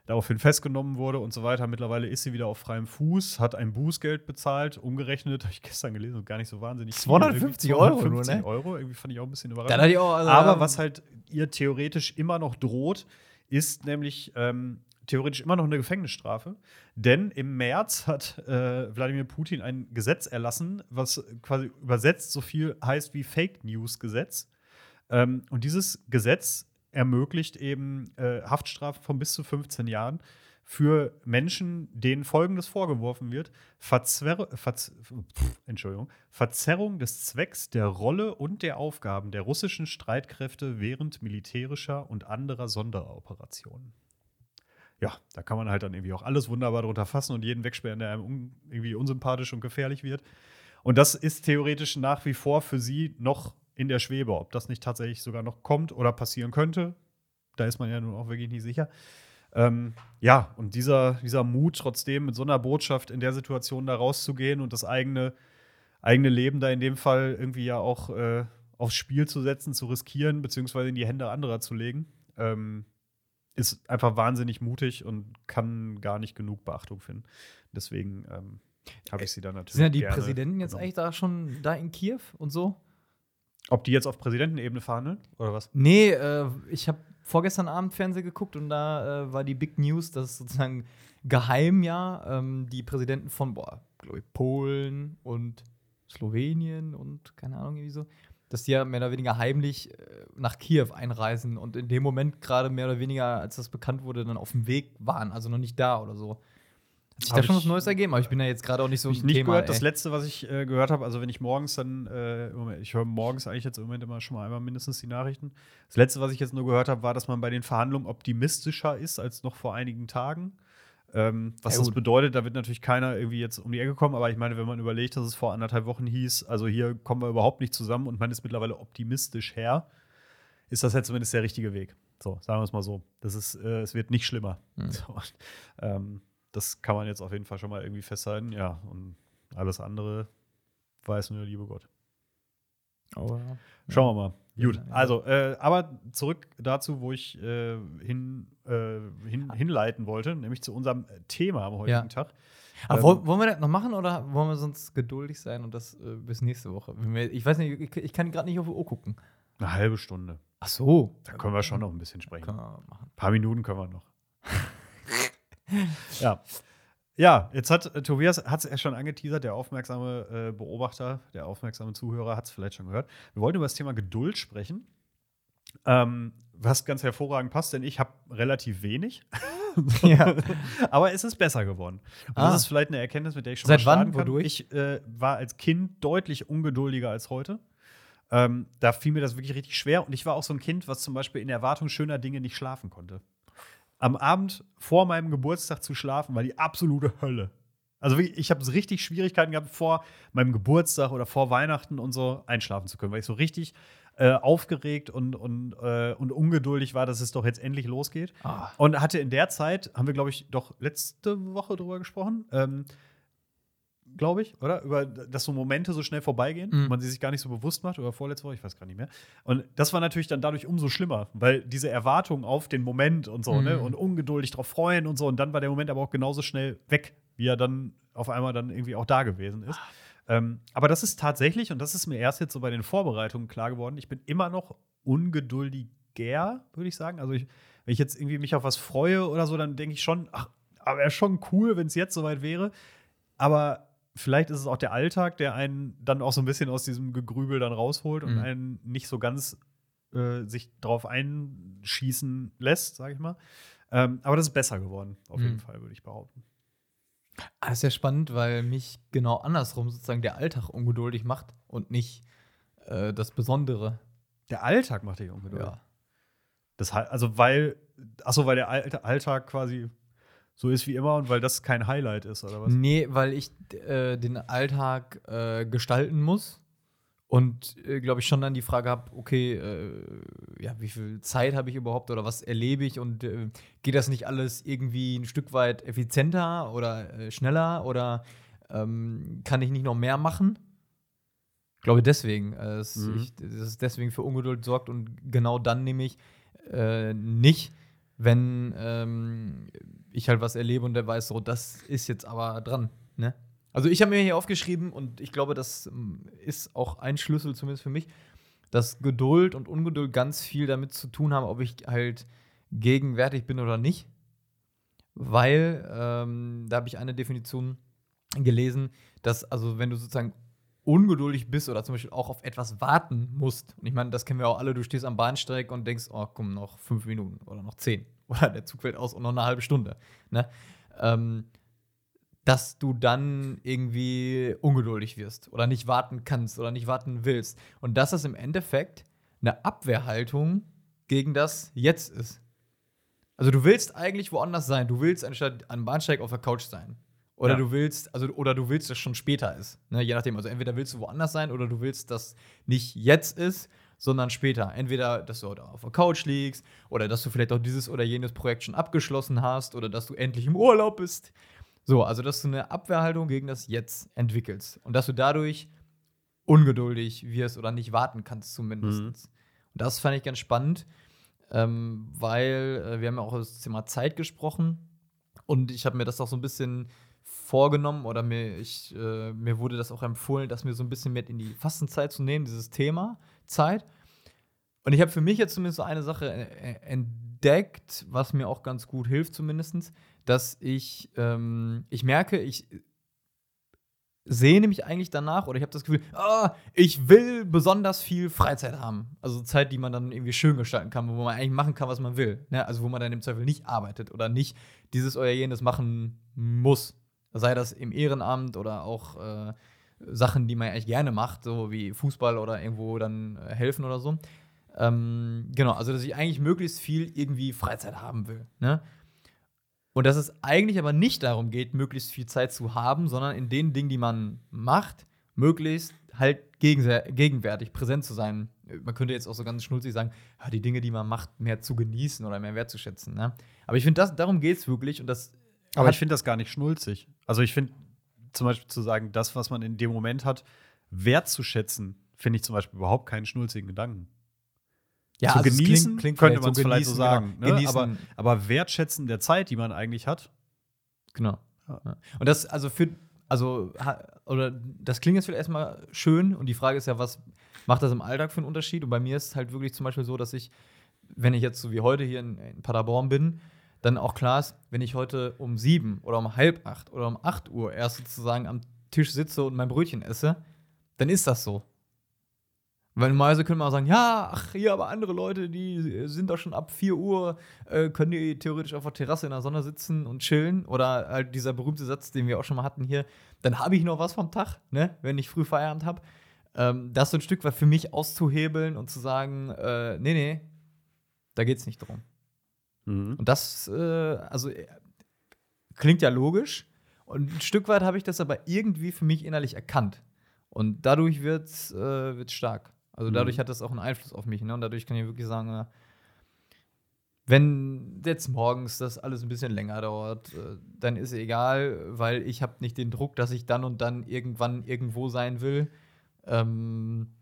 Daraufhin festgenommen wurde und so weiter. Mittlerweile ist sie wieder auf freiem Fuß, hat ein Bußgeld bezahlt, umgerechnet, habe ich gestern gelesen, gar nicht so wahnsinnig. viel. 250 Irgendwie Euro 250 nur, ne? Euro, irgendwie fand ich auch ein bisschen überraschend. Auch, also, Aber ähm, was halt ihr theoretisch immer noch droht, ist nämlich ähm, theoretisch immer noch eine Gefängnisstrafe. Denn im März hat äh, Wladimir Putin ein Gesetz erlassen, was quasi übersetzt so viel heißt wie Fake News Gesetz. Ähm, und dieses Gesetz ermöglicht eben äh, Haftstrafen von bis zu 15 Jahren für Menschen, denen Folgendes vorgeworfen wird: Verzwer Verz Entschuldigung, Verzerrung des Zwecks, der Rolle und der Aufgaben der russischen Streitkräfte während militärischer und anderer Sonderoperationen. Ja, da kann man halt dann irgendwie auch alles wunderbar drunter fassen und jeden wegsperren, der einem un irgendwie unsympathisch und gefährlich wird. Und das ist theoretisch nach wie vor für sie noch in der Schwebe, ob das nicht tatsächlich sogar noch kommt oder passieren könnte. Da ist man ja nun auch wirklich nicht sicher. Ähm, ja, und dieser, dieser Mut, trotzdem mit so einer Botschaft in der Situation da rauszugehen und das eigene, eigene Leben da in dem Fall irgendwie ja auch äh, aufs Spiel zu setzen, zu riskieren, beziehungsweise in die Hände anderer zu legen, ähm, ist einfach wahnsinnig mutig und kann gar nicht genug Beachtung finden. Deswegen ähm, habe ich sie da natürlich. Sind ja die Präsidenten jetzt genommen. eigentlich da schon da in Kiew und so? Ob die jetzt auf Präsidentenebene verhandeln oder was? Nee, äh, ich habe vorgestern Abend Fernsehen geguckt und da äh, war die Big News, dass sozusagen geheim ja ähm, die Präsidenten von, boah, glaub ich, Polen und Slowenien und keine Ahnung, irgendwie so, dass die ja mehr oder weniger heimlich äh, nach Kiew einreisen und in dem Moment gerade mehr oder weniger, als das bekannt wurde, dann auf dem Weg waren, also noch nicht da oder so. Hat sich da schon was Neues ergeben? Aber ich bin ja jetzt gerade auch nicht so ich nicht Thema. gehört. Das ey. letzte, was ich äh, gehört habe, also wenn ich morgens dann, äh, ich höre morgens eigentlich jetzt im Moment immer schon mal einmal mindestens die Nachrichten. Das letzte, was ich jetzt nur gehört habe, war, dass man bei den Verhandlungen optimistischer ist als noch vor einigen Tagen. Ähm, was Ja, das bedeutet, da wird natürlich keiner irgendwie jetzt um die Ecke kommen, aber ich meine, wenn man überlegt, dass es vor anderthalb Wochen hieß, also hier kommen wir überhaupt nicht zusammen und man ist mittlerweile optimistisch her, ist das jetzt zumindest der richtige Weg. So, sagen wir es mal so. Das ist, äh, es wird nicht schlimmer. Hm. So, ähm, das kann man jetzt auf jeden Fall schon mal irgendwie festhalten. Ja, und alles andere weiß nur der liebe Gott. Aber, Schauen wir mal. Ja, Gut, ja. also, äh, aber zurück dazu, wo ich äh, hin, äh, hin, hinleiten wollte, nämlich zu unserem Thema am heutigen Ja. Tag. Aber Ähm, woll- wollen wir das noch machen oder wollen wir sonst geduldig sein und das äh, bis nächste Woche? Ich weiß nicht, ich, ich kann gerade nicht auf die Uhr gucken. Eine halbe Stunde. Ach so. Da können wir schon noch ein bisschen sprechen. Ein paar Minuten können wir noch. ja. Ja, jetzt hat äh, Tobias hat es ja schon angeteasert, der aufmerksame äh, Beobachter, der aufmerksame Zuhörer hat es vielleicht schon gehört. Wir wollten über das Thema Geduld sprechen. Ähm, was ganz hervorragend passt, denn ich habe relativ wenig. Ja. Aber es ist besser geworden. Und Ah. das ist vielleicht eine Erkenntnis, mit der ich schon Seit mal wann? Wodurch? Ich äh, war als Kind deutlich ungeduldiger als heute. Ähm, da fiel mir das wirklich richtig schwer. Und ich war auch so ein Kind, was zum Beispiel in Erwartung schöner Dinge nicht schlafen konnte. Am Abend vor meinem Geburtstag zu schlafen war die absolute Hölle. Also ich habe richtig Schwierigkeiten gehabt, vor meinem Geburtstag oder vor Weihnachten und so einschlafen zu können, weil ich so richtig äh, aufgeregt und, und, äh, und ungeduldig war, dass es doch jetzt endlich losgeht. Ah. Und hatte in der Zeit, haben wir, glaube ich, doch letzte Woche drüber gesprochen, ähm, glaube ich, oder? Über, dass so Momente so schnell vorbeigehen, Mhm. man sie sich gar nicht so bewusst macht, oder vorletzte Woche, ich weiß gar nicht mehr. Und das war natürlich dann dadurch umso schlimmer, weil diese Erwartung auf den Moment und so, Mhm. ne, und ungeduldig drauf freuen und so, und dann war der Moment aber auch genauso schnell weg, wie er dann auf einmal dann irgendwie auch da gewesen ist. Ähm, aber das ist tatsächlich, und das ist mir erst jetzt so bei den Vorbereitungen klar geworden, ich bin immer noch ungeduldiger, würde ich sagen. Also ich, wenn ich jetzt irgendwie mich auf was freue oder so, dann denke ich schon, ach, aber wäre schon cool, wenn es jetzt soweit wäre. Aber vielleicht ist es auch der Alltag, der einen dann auch so ein bisschen aus diesem Gegrübel dann rausholt und Mhm. einen nicht so ganz äh, sich drauf einschießen lässt, sage ich mal. Ähm, aber das ist besser geworden, auf jeden Mhm. Fall, würde ich behaupten. Ah, Das ist ja spannend, weil mich genau andersrum sozusagen der Alltag ungeduldig macht und nicht äh, das Besondere. Der Alltag macht dich ungeduldig. Ja. Das, also weil, achso, weil der All- Alltag quasi so ist wie immer und weil das kein Highlight ist, oder was? Nee, weil ich äh, den Alltag äh, gestalten muss und äh, glaube ich schon dann die Frage habe, okay, äh, ja, wie viel Zeit habe ich überhaupt oder was erlebe ich und äh, geht das nicht alles irgendwie ein Stück weit effizienter oder äh, schneller oder ähm, kann ich nicht noch mehr machen? Ich glaube deswegen, äh, es, Mhm. ich, dass es deswegen für Ungeduld sorgt und genau dann nehme ich äh, nicht, wenn ähm, ich halt was erlebe und der weiß, so, das ist jetzt aber dran. Ne? Also ich habe mir hier aufgeschrieben und ich glaube, das ähm, ist auch ein Schlüssel zumindest für mich, dass Geduld und Ungeduld ganz viel damit zu tun haben, ob ich halt gegenwärtig bin oder nicht. Weil, ähm, da habe ich eine Definition gelesen, dass, also wenn du sozusagen ungeduldig bist oder zum Beispiel auch auf etwas warten musst, und ich meine, das kennen wir auch alle, du stehst am Bahnsteig und denkst, oh, komm, noch fünf Minuten oder noch zehn oder der Zug fällt aus und noch eine halbe Stunde, ne? Ähm, dass du dann irgendwie ungeduldig wirst oder nicht warten kannst oder nicht warten willst. Und dass das im Endeffekt eine Abwehrhaltung gegen das Jetzt ist. Also du willst eigentlich woanders sein. Du willst anstatt am Bahnsteig auf der Couch sein. Oder Ja. du willst, also, oder du willst, dass es schon später ist. Ne? Je nachdem. Also entweder willst du woanders sein oder du willst, dass nicht jetzt ist, sondern später. Entweder, dass du auf der Couch liegst oder dass du vielleicht auch dieses oder jenes Projekt schon abgeschlossen hast oder dass du endlich im Urlaub bist. So, also dass du eine Abwehrhaltung gegen das Jetzt entwickelst und dass du dadurch ungeduldig wirst oder nicht warten kannst, zumindest. Mhm. Und das fand ich ganz spannend, ähm, weil äh, wir haben ja auch über das Thema Zeit gesprochen und ich habe mir das auch so ein bisschen vorgenommen oder mir, ich, äh, mir wurde das auch empfohlen, das mir so ein bisschen mit in die Fastenzeit zu nehmen, dieses Thema Zeit. Und ich habe für mich jetzt zumindest so eine Sache äh, entdeckt, was mir auch ganz gut hilft, zumindest, dass ich, ähm, ich merke, ich sehne mich eigentlich danach oder ich habe das Gefühl, ah, ich will besonders viel Freizeit haben. Also Zeit, die man dann irgendwie schön gestalten kann, wo man eigentlich machen kann, was man will. Ne? Also wo man dann im Zweifel nicht arbeitet oder nicht dieses oder jenes machen muss. Sei das im Ehrenamt oder auch äh, Sachen, die man eigentlich gerne macht, so wie Fußball oder irgendwo dann äh, helfen oder so. Ähm, genau, also dass ich eigentlich möglichst viel irgendwie Freizeit haben will. Ne? Und dass es eigentlich aber nicht darum geht, möglichst viel Zeit zu haben, sondern in den Dingen, die man macht, möglichst halt gegenwärtig präsent zu sein. Man könnte jetzt auch so ganz schnulzig sagen, die Dinge, die man macht, mehr zu genießen oder mehr wertzuschätzen. Ne? Aber ich finde, darum geht es wirklich und das Aber hat- ich finde das gar nicht schnulzig. Also ich finde zum Beispiel zu sagen, das, was man in dem Moment hat, wertzuschätzen, finde ich zum Beispiel überhaupt keinen schnulzigen Gedanken. zu also genießen könnte vielleicht man es vielleicht so sagen. genau. Ne? Genießen, Aber, aber wertschätzen der Zeit, die man eigentlich hat, Genau. Ja. Ja. Und das, also für, also, oder das klingt jetzt vielleicht erstmal schön und die Frage ist ja, was macht das im Alltag für einen Unterschied? Und bei mir ist es halt wirklich zum Beispiel so, dass ich, wenn ich jetzt so wie heute hier in, in Paderborn bin, dann auch klar ist, wenn ich heute um sieben oder um halb acht oder um acht Uhr erst sozusagen am Tisch sitze und mein Brötchen esse, dann ist das so. Weil normalerweise könnte man auch sagen, ja, ach, hier, aber andere Leute, die sind doch schon ab 4 Uhr, äh, können die theoretisch auf der Terrasse in der Sonne sitzen und chillen. Oder halt dieser berühmte Satz, den wir auch schon mal hatten hier, dann habe ich noch was vom Tag, ne, wenn ich früh Feierabend habe. Ähm, das so ein Stück weit für mich auszuhebeln und zu sagen, äh, nee, nee, da geht's nicht drum. Und das, äh, also äh, klingt ja logisch. Und ein Stück weit habe ich das aber irgendwie für mich innerlich erkannt. Und dadurch wird es äh, wird's stark. Also Mhm. dadurch hat das auch einen Einfluss auf mich. Ne? Und dadurch kann ich wirklich sagen, äh, wenn jetzt morgens das alles ein bisschen länger dauert, äh, dann ist egal, weil ich habe nicht den Druck, dass ich dann und dann irgendwann irgendwo sein will. Ähm,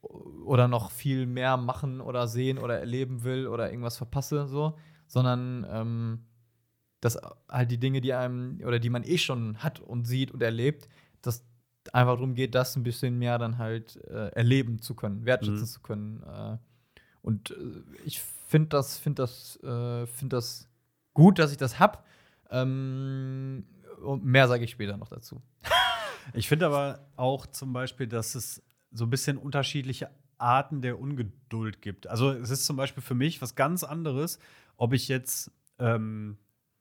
oder noch viel mehr machen oder sehen oder erleben will oder irgendwas verpasse, so, sondern ähm, dass halt die Dinge, die einem oder die man eh schon hat und sieht und erlebt, dass einfach darum geht, das ein bisschen mehr dann halt äh, erleben zu können, wertschätzen Mhm. zu können. Äh, und äh, ich finde das, finde das, äh, finde das gut, dass ich das hab. Ähm, und mehr sage ich später noch dazu. Ich finde aber auch zum Beispiel, dass es so ein bisschen unterschiedliche Arten der Ungeduld gibt. Also es ist zum Beispiel für mich was ganz anderes, ob ich jetzt ähm,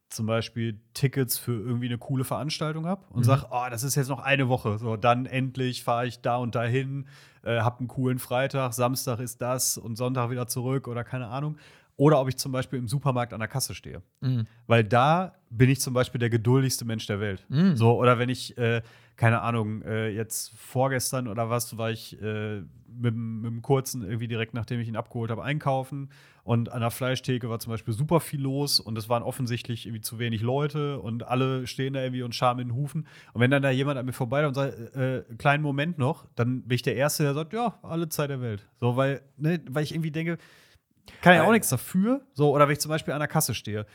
zum Beispiel Tickets für irgendwie eine coole Veranstaltung habe und Mhm. sage, oh, das ist jetzt noch eine Woche. So, dann endlich fahre ich da und dahin, äh, habe einen coolen Freitag, Samstag ist das und Sonntag wieder zurück oder keine Ahnung. Oder ob ich zum Beispiel im Supermarkt an der Kasse stehe. Weil da bin ich zum Beispiel der geduldigste Mensch der Welt. Mhm. So, oder wenn ich, äh, keine Ahnung, äh, jetzt vorgestern oder was, war ich äh, mit, mit dem kurzen irgendwie direkt nachdem ich ihn abgeholt habe, einkaufen. Und an der Fleischtheke war zum Beispiel super viel los und es waren offensichtlich irgendwie zu wenig Leute und alle stehen da irgendwie und scharen in den Hufen. Und wenn dann da jemand an mir vorbei und sagt, äh, kleinen Moment noch, dann bin ich der Erste, der sagt, ja, alle Zeit der Welt. So, weil, ne, weil ich irgendwie denke, kann ja auch nichts dafür. So, oder wenn ich zum Beispiel an der Kasse stehe.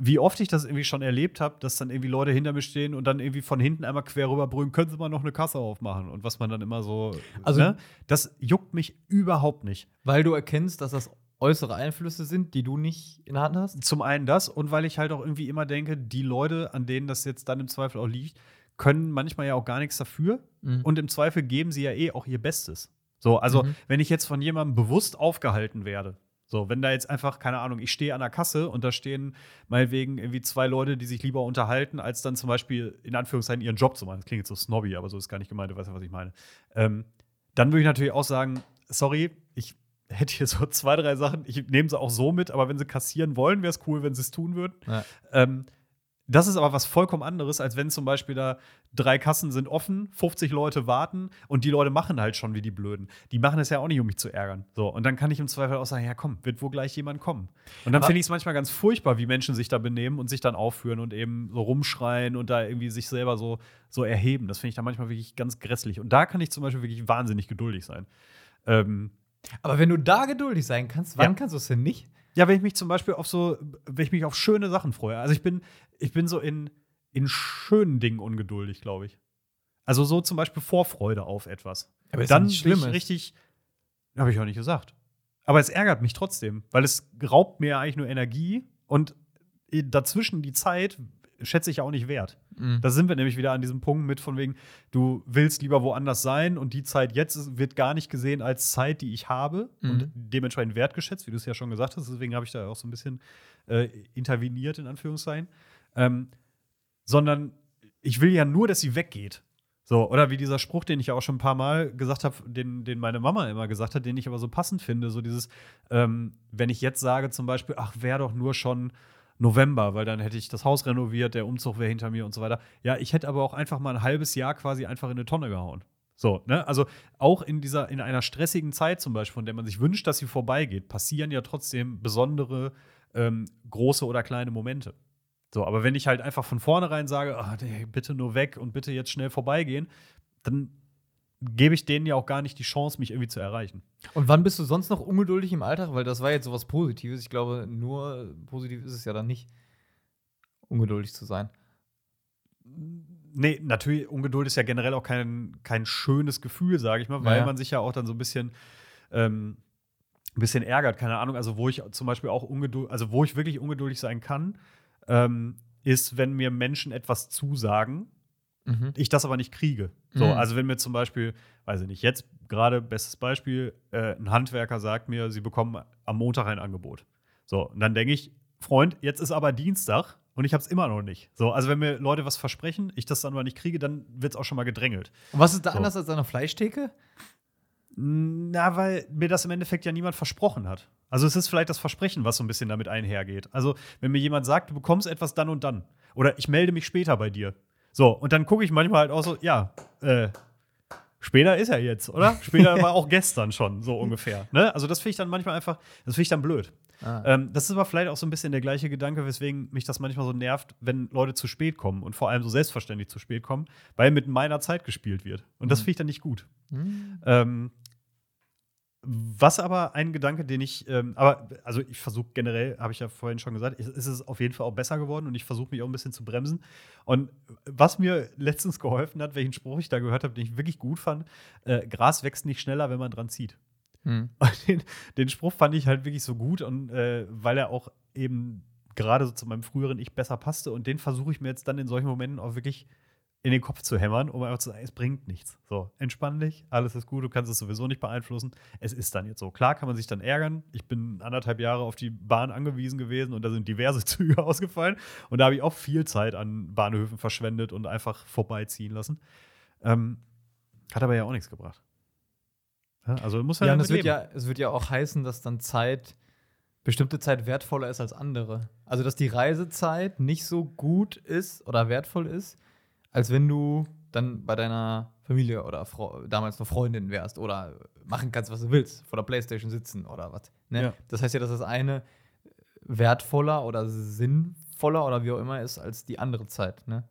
Wie oft ich das irgendwie schon erlebt habe, dass dann irgendwie Leute hinter mir stehen und dann irgendwie von hinten einmal quer rüberbrüllen, können Sie mal noch eine Kasse aufmachen? Und was man dann immer so. Also- ne? das juckt mich überhaupt nicht. Weil du erkennst, dass das äußere Einflüsse sind, die du nicht in der Hand hast? Zum einen das und weil ich halt auch irgendwie immer denke, die Leute, an denen das jetzt dann im Zweifel auch liegt, können manchmal ja auch gar nichts dafür. Mhm. Und im Zweifel geben sie ja eh auch ihr Bestes. So, also Mhm. wenn ich jetzt von jemandem bewusst aufgehalten werde, so, wenn da jetzt einfach, keine Ahnung, ich stehe an der Kasse und da stehen meinetwegen irgendwie zwei Leute, die sich lieber unterhalten, als dann zum Beispiel in Anführungszeichen ihren Job zu machen. Das klingt jetzt so snobby, aber so ist gar nicht gemeint, du weißt ja, was ich meine. Ähm, dann würde ich natürlich auch sagen, sorry, ich hätte hier so zwei, drei Sachen, ich nehme sie auch so mit, aber wenn sie kassieren wollen, wäre es cool, wenn sie es tun würden. Ja. Ähm, das ist aber was vollkommen anderes, als wenn zum Beispiel da drei Kassen sind offen, 50 Leute warten und die Leute machen halt schon wie die Blöden. Die machen es ja auch nicht, um mich zu ärgern. So, und dann kann ich im Zweifel auch sagen, ja komm, wird wohl gleich jemand kommen. Und dann finde ich es manchmal ganz furchtbar, wie Menschen sich da benehmen und sich dann aufführen und eben so rumschreien und da irgendwie sich selber so, so erheben. Das finde ich dann manchmal wirklich ganz grässlich. Und da kann ich zum Beispiel wirklich wahnsinnig geduldig sein. Ähm, Aber wenn du da geduldig sein kannst, wann Ja. kannst du es denn nicht? Ja, wenn ich mich zum Beispiel auf so, wenn ich mich auf schöne Sachen freue. Also ich bin, ich bin so in, in schönen Dingen ungeduldig, glaube ich. Also so zum Beispiel Vorfreude auf etwas. Aber ist Dann nicht bin ich richtig, habe ich auch nicht gesagt. Aber es ärgert mich trotzdem, weil es raubt mir eigentlich nur Energie und dazwischen die Zeit schätze ich ja auch nicht wert. Mhm. Da sind wir nämlich wieder an diesem Punkt mit von wegen, du willst lieber woanders sein und die Zeit jetzt ist- wird gar nicht gesehen als Zeit, die ich habe und Mhm. dementsprechend wertgeschätzt, wie du es ja schon gesagt hast. Deswegen habe ich da auch so ein bisschen äh, interveniert, in Anführungszeichen. Ähm, sondern ich will ja nur, dass sie weggeht. So, oder wie dieser Spruch, den ich ja auch schon ein paar Mal gesagt habe, den, den meine Mama immer gesagt hat, den ich aber so passend finde, so dieses, ähm, wenn ich jetzt sage zum Beispiel, ach, wäre doch nur schon November, weil dann hätte ich das Haus renoviert, der Umzug wäre hinter mir und so weiter. Ja, ich hätte aber auch einfach mal ein halbes Jahr quasi einfach in eine Tonne gehauen. So, ne? Also auch in dieser, in einer stressigen Zeit zum Beispiel, von der man sich wünscht, dass sie vorbeigeht, passieren ja trotzdem besondere ähm, große oder kleine Momente. So, aber wenn ich halt einfach von vornherein sage, ah, nee, bitte nur weg und bitte jetzt schnell vorbeigehen, dann gebe ich denen ja auch gar nicht die Chance, mich irgendwie zu erreichen. Und wann bist du sonst noch ungeduldig im Alltag? Weil das war jetzt sowas Positives. Ich glaube, nur positiv ist es ja dann nicht, ungeduldig zu sein. Nee, natürlich, Ungeduld ist ja generell auch kein, kein schönes Gefühl, sage ich mal, weil Ja. man sich ja auch dann so ein bisschen, ähm, ein bisschen ärgert, keine Ahnung. Also, wo ich zum Beispiel auch ungeduldig, also wo ich wirklich ungeduldig sein kann, ähm, ist, wenn mir Menschen etwas zusagen, Mhm. ich das aber nicht kriege. So, Mhm. also wenn mir zum Beispiel, weiß ich nicht, jetzt gerade bestes Beispiel, äh, ein Handwerker sagt mir, sie bekommen am Montag ein Angebot. So, und dann denke ich, Freund, jetzt ist aber Dienstag und ich habe es immer noch nicht. So, also wenn mir Leute was versprechen, ich das dann aber nicht kriege, dann wird es auch schon mal gedrängelt. Und was ist da So. anders als an einer Fleischtheke? Na, weil mir das im Endeffekt ja niemand versprochen hat. Also es ist vielleicht das Versprechen, was so ein bisschen damit einhergeht. Also wenn mir jemand sagt, du bekommst etwas dann und dann oder ich melde mich später bei dir. So, und dann gucke ich manchmal halt auch so, ja, äh, später ist er jetzt, oder? Später war auch gestern schon, so ungefähr. Ne? Also das finde ich dann manchmal einfach, das finde ich dann blöd. Ah. Ähm, das ist aber vielleicht auch so ein bisschen der gleiche Gedanke, weswegen mich das manchmal so nervt, wenn Leute zu spät kommen und vor allem so selbstverständlich zu spät kommen, weil mit meiner Zeit gespielt wird. Und das Mhm. finde ich dann nicht gut. Hm. Ähm, was aber ein Gedanke, den ich, ähm, aber also ich versuche generell, habe ich ja vorhin schon gesagt, ist, ist es auf jeden Fall auch besser geworden und ich versuche mich auch ein bisschen zu bremsen. Und was mir letztens geholfen hat, welchen Spruch ich da gehört habe, den ich wirklich gut fand, äh, Gras wächst nicht schneller, wenn man dran zieht. Hm. Und den, den Spruch fand ich halt wirklich so gut und äh, weil er auch eben gerade so zu meinem früheren Ich besser passte und den versuche ich mir jetzt dann in solchen Momenten auch wirklich in den Kopf zu hämmern, um einfach zu sagen, es bringt nichts. So, entspann dich, alles ist gut, du kannst es sowieso nicht beeinflussen. Es ist dann jetzt so. Klar kann man sich dann ärgern. Ich bin anderthalb Jahre auf die Bahn angewiesen gewesen und da sind diverse Züge ausgefallen. Und da habe ich auch viel Zeit an Bahnhöfen verschwendet und einfach vorbeiziehen lassen. Ähm, hat aber ja auch nichts gebracht. Ja, also muss man Ja, und es wird leben. ja, es wird ja auch heißen, dass dann Zeit, bestimmte Zeit wertvoller ist als andere. Also, dass die Reisezeit nicht so gut ist oder wertvoll ist, als wenn du dann bei deiner Familie oder Frau, damals noch Freundin wärst oder machen kannst, was du willst, vor der Playstation sitzen oder was. Ne? Ja. Das heißt ja, dass das eine wertvoller oder sinnvoller oder wie auch immer ist als die andere Zeit. Ne?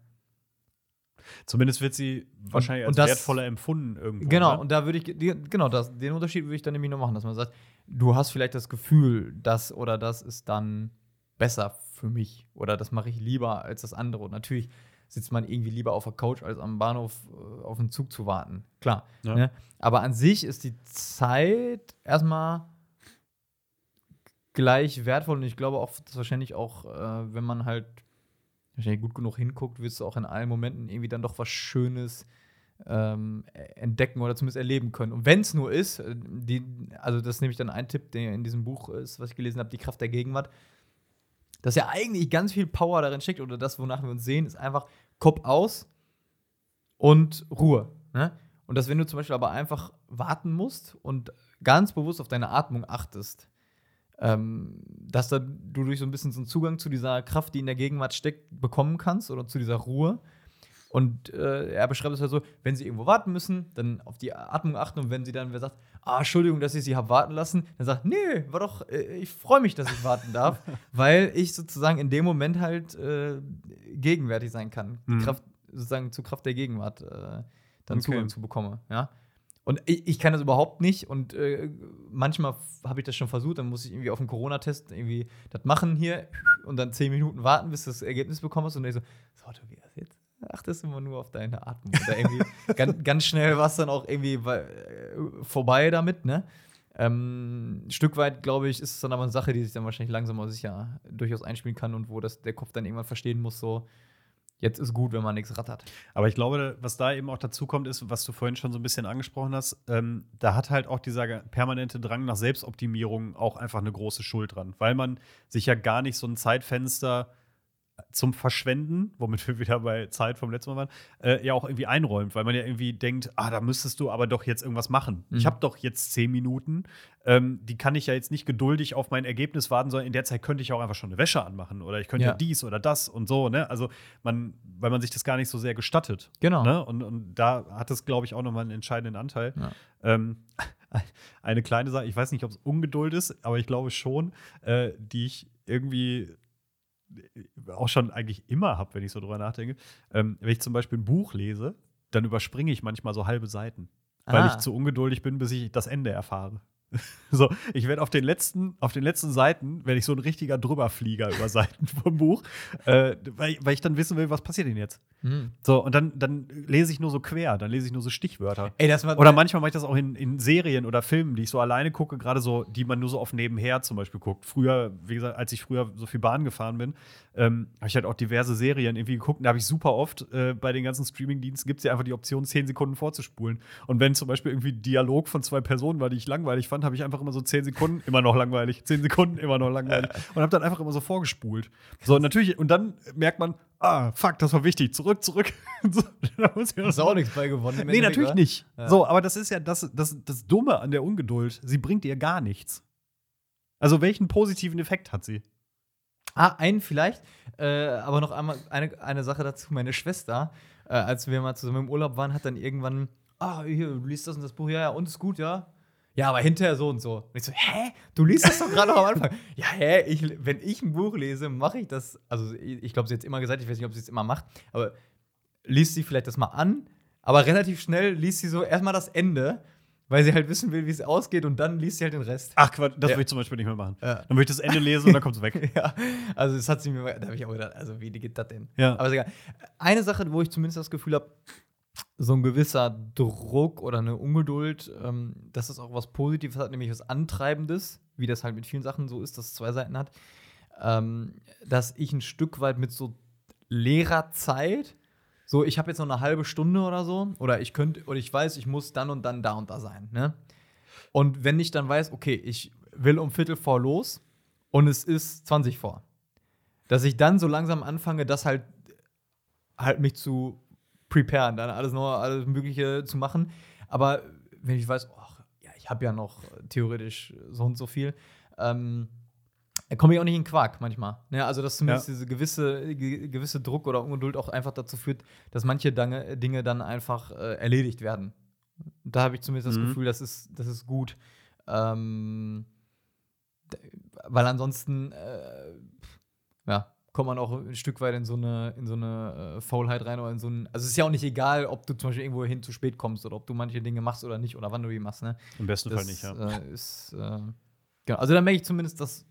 Zumindest wird sie wahrscheinlich als und das- wertvoller empfunden irgendwo. Genau, ne? und da würde ich, genau, das, den Unterschied würde ich dann nämlich noch machen, dass man sagt, du hast vielleicht das Gefühl, das oder das ist dann besser für mich oder das mache ich lieber als das andere. Und natürlich sitzt man irgendwie lieber auf der Couch, als am Bahnhof äh, auf den Zug zu warten. Klar. Ja. Ne? Aber an sich ist die Zeit erstmal gleich wertvoll und ich glaube auch, dass wahrscheinlich auch, äh, wenn man halt wahrscheinlich gut genug hinguckt, wirst du auch in allen Momenten irgendwie dann doch was Schönes ähm, entdecken oder zumindest erleben können. Und wenn es nur ist, äh, die, also das ist nämlich dann ein Tipp, der in diesem Buch ist, was ich gelesen habe, die Kraft der Gegenwart, dass ja eigentlich ganz viel Power darin steckt oder das, wonach wir uns sehen, ist einfach Kopf aus und Ruhe. Ne? Und dass, wenn du zum Beispiel aber einfach warten musst und ganz bewusst auf deine Atmung achtest, ähm, dass da du durch so ein bisschen so einen Zugang zu dieser Kraft, die in der Gegenwart steckt, bekommen kannst oder zu dieser Ruhe. Und äh, er beschreibt es halt so, wenn sie irgendwo warten müssen, dann auf die Atmung achten und wenn sie dann wer sagt, ah, Entschuldigung, dass ich sie habe warten lassen, dann sagt, nee, war doch, äh, ich freue mich, dass ich warten darf, weil ich sozusagen in dem Moment halt äh, gegenwärtig sein kann. Die Mhm. Kraft, sozusagen zur Kraft der Gegenwart äh, dann Okay. Zugang zu bekomme, ja. Und ich, ich kann das überhaupt nicht und äh, manchmal habe ich das schon versucht, dann muss ich irgendwie auf dem Corona-Test irgendwie das machen hier und dann zehn Minuten warten, bis du das Ergebnis bekommst und dann so, so, Tobias, jetzt achtest du immer nur auf deine Atmung. Oder irgendwie ganz, ganz schnell war es dann auch irgendwie äh, vorbei damit, ne? Ähm, ein Stück weit, glaube ich, ist es dann aber eine Sache, die sich dann wahrscheinlich langsam aber sicher durchaus einspielen kann und wo das, der Kopf dann irgendwann verstehen muss, so, jetzt ist gut, wenn man nichts rattert. Aber ich glaube, was da eben auch dazu kommt, ist, was du vorhin schon so ein bisschen angesprochen hast, ähm, da hat halt auch dieser permanente Drang nach Selbstoptimierung auch einfach eine große Schuld dran, weil man sich ja gar nicht so ein Zeitfenster zum Verschwenden, womit wir wieder bei Zeit vom letzten Mal waren, äh, ja auch irgendwie einräumt, weil man ja irgendwie denkt, ah, da müsstest du aber doch jetzt irgendwas machen. Mhm. Ich habe doch jetzt zehn Minuten, ähm, die kann ich ja jetzt nicht geduldig auf mein Ergebnis warten, sondern in der Zeit könnte ich auch einfach schon eine Wäsche anmachen oder ich könnte ja, dies oder das und so, ne? Also man, weil man sich das gar nicht so sehr gestattet. Genau. Ne? Und, und da hat es, glaube ich, auch nochmal einen entscheidenden Anteil. Ja. Ähm, eine kleine Sache, ich weiß nicht, ob es Ungeduld ist, aber ich glaube schon, äh, die ich irgendwie auch schon eigentlich immer habe, wenn ich so drüber nachdenke. Ähm, wenn ich zum Beispiel ein Buch lese, dann überspringe ich manchmal so halbe Seiten, weil Ah. ich zu ungeduldig bin, bis ich das Ende erfahre. So, ich werde auf den letzten, auf den letzten Seiten, werde ich so ein richtiger Drüberflieger über Seiten vom Buch, äh, weil, weil ich dann wissen will, was passiert denn jetzt? Mhm. So, und dann, dann lese ich nur so quer, dann lese ich nur so Stichwörter. Ey, das war Oder manchmal mache ich das auch in, in Serien oder Filmen, die ich so alleine gucke, gerade so, die man nur so auf nebenher zum Beispiel guckt. Früher, wie gesagt, als ich früher so viel Bahn gefahren bin, ähm, habe ich halt auch diverse Serien irgendwie geguckt. Und da habe ich super oft äh, bei den ganzen Streaming-Diensten gibt es ja einfach die Option, 10 Sekunden vorzuspulen. Und wenn zum Beispiel irgendwie Dialog von zwei Personen war, die ich langweilig fand, habe ich einfach immer so 10 Sekunden, immer noch langweilig, 10 Sekunden, immer noch langweilig. Und habe dann einfach immer so vorgespult. So, natürlich, und dann merkt man, ah, fuck, das war wichtig, zurück, zurück. so, da muss ich hast auch nichts bei gewonnen. Nee, natürlich nicht. Ja. So, aber das ist ja das, das, das Dumme an der Ungeduld. Sie bringt dir gar nichts. Also, welchen positiven Effekt hat sie? Ah, einen vielleicht. Äh, aber noch einmal eine, eine Sache dazu. Meine Schwester, äh, als wir mal zusammen im Urlaub waren, hat dann irgendwann, ah, hier, du liest das und das Buch, ja, ja, und ist gut, ja. Ja, aber hinterher so und so. Und ich so, hä? Du liest das doch gerade noch am Anfang. Ja, hä? Ich, wenn ich ein Buch lese, mache ich das. Also, ich, ich glaube, sie hat es immer gesagt, ich weiß nicht, ob sie es immer macht, aber liest sie vielleicht das mal an, aber relativ schnell liest sie so erstmal das Ende, weil sie halt wissen will, wie es ausgeht und dann liest sie halt den Rest. Ach, Quatsch, das Ja. will ich zum Beispiel nicht mehr machen. Ja. Dann will ich das Ende lesen und dann kommt es weg. Ja, also das hat sie mir, da habe ich auch gedacht, also wie geht das denn? Ja. Aber ist egal. Eine Sache, wo ich zumindest das Gefühl habe, so ein gewisser Druck oder eine Ungeduld, ähm, dass das auch was Positives hat, nämlich was Antreibendes, wie das halt mit vielen Sachen so ist, dass es zwei Seiten hat, ähm, dass ich ein Stück weit mit so leerer Zeit, so ich habe jetzt noch eine halbe Stunde oder so, oder ich könnte, oder ich weiß, ich muss dann und dann da und da sein, ne? Und wenn ich dann weiß, okay, ich will um Viertel vor los und es ist 20 vor, dass ich dann so langsam anfange, das halt, halt mich zu preparen, dann alles noch, alles Mögliche zu machen. Aber wenn ich weiß, ach, ja, ich habe ja noch theoretisch so und so viel, ähm, komme ich auch nicht in Quark manchmal. Ne? Also, dass zumindest Ja. diese gewisse, ge gewisse Druck oder Ungeduld auch einfach dazu führt, dass manche Dinge dann einfach äh, erledigt werden. Da habe ich zumindest das Mhm. Gefühl, das ist, das ist gut. Ähm, weil ansonsten, äh, ja, kommt man auch ein Stück weit in so eine, in so eine äh, Faulheit rein oder in so ein. Also, es ist ja auch nicht egal, ob du zum Beispiel irgendwo hin zu spät kommst oder ob du manche Dinge machst oder nicht oder wann du die machst. Ne? Im besten Fall Das nicht, ja. äh, ist, äh, genau. Also da merke ich zumindest, das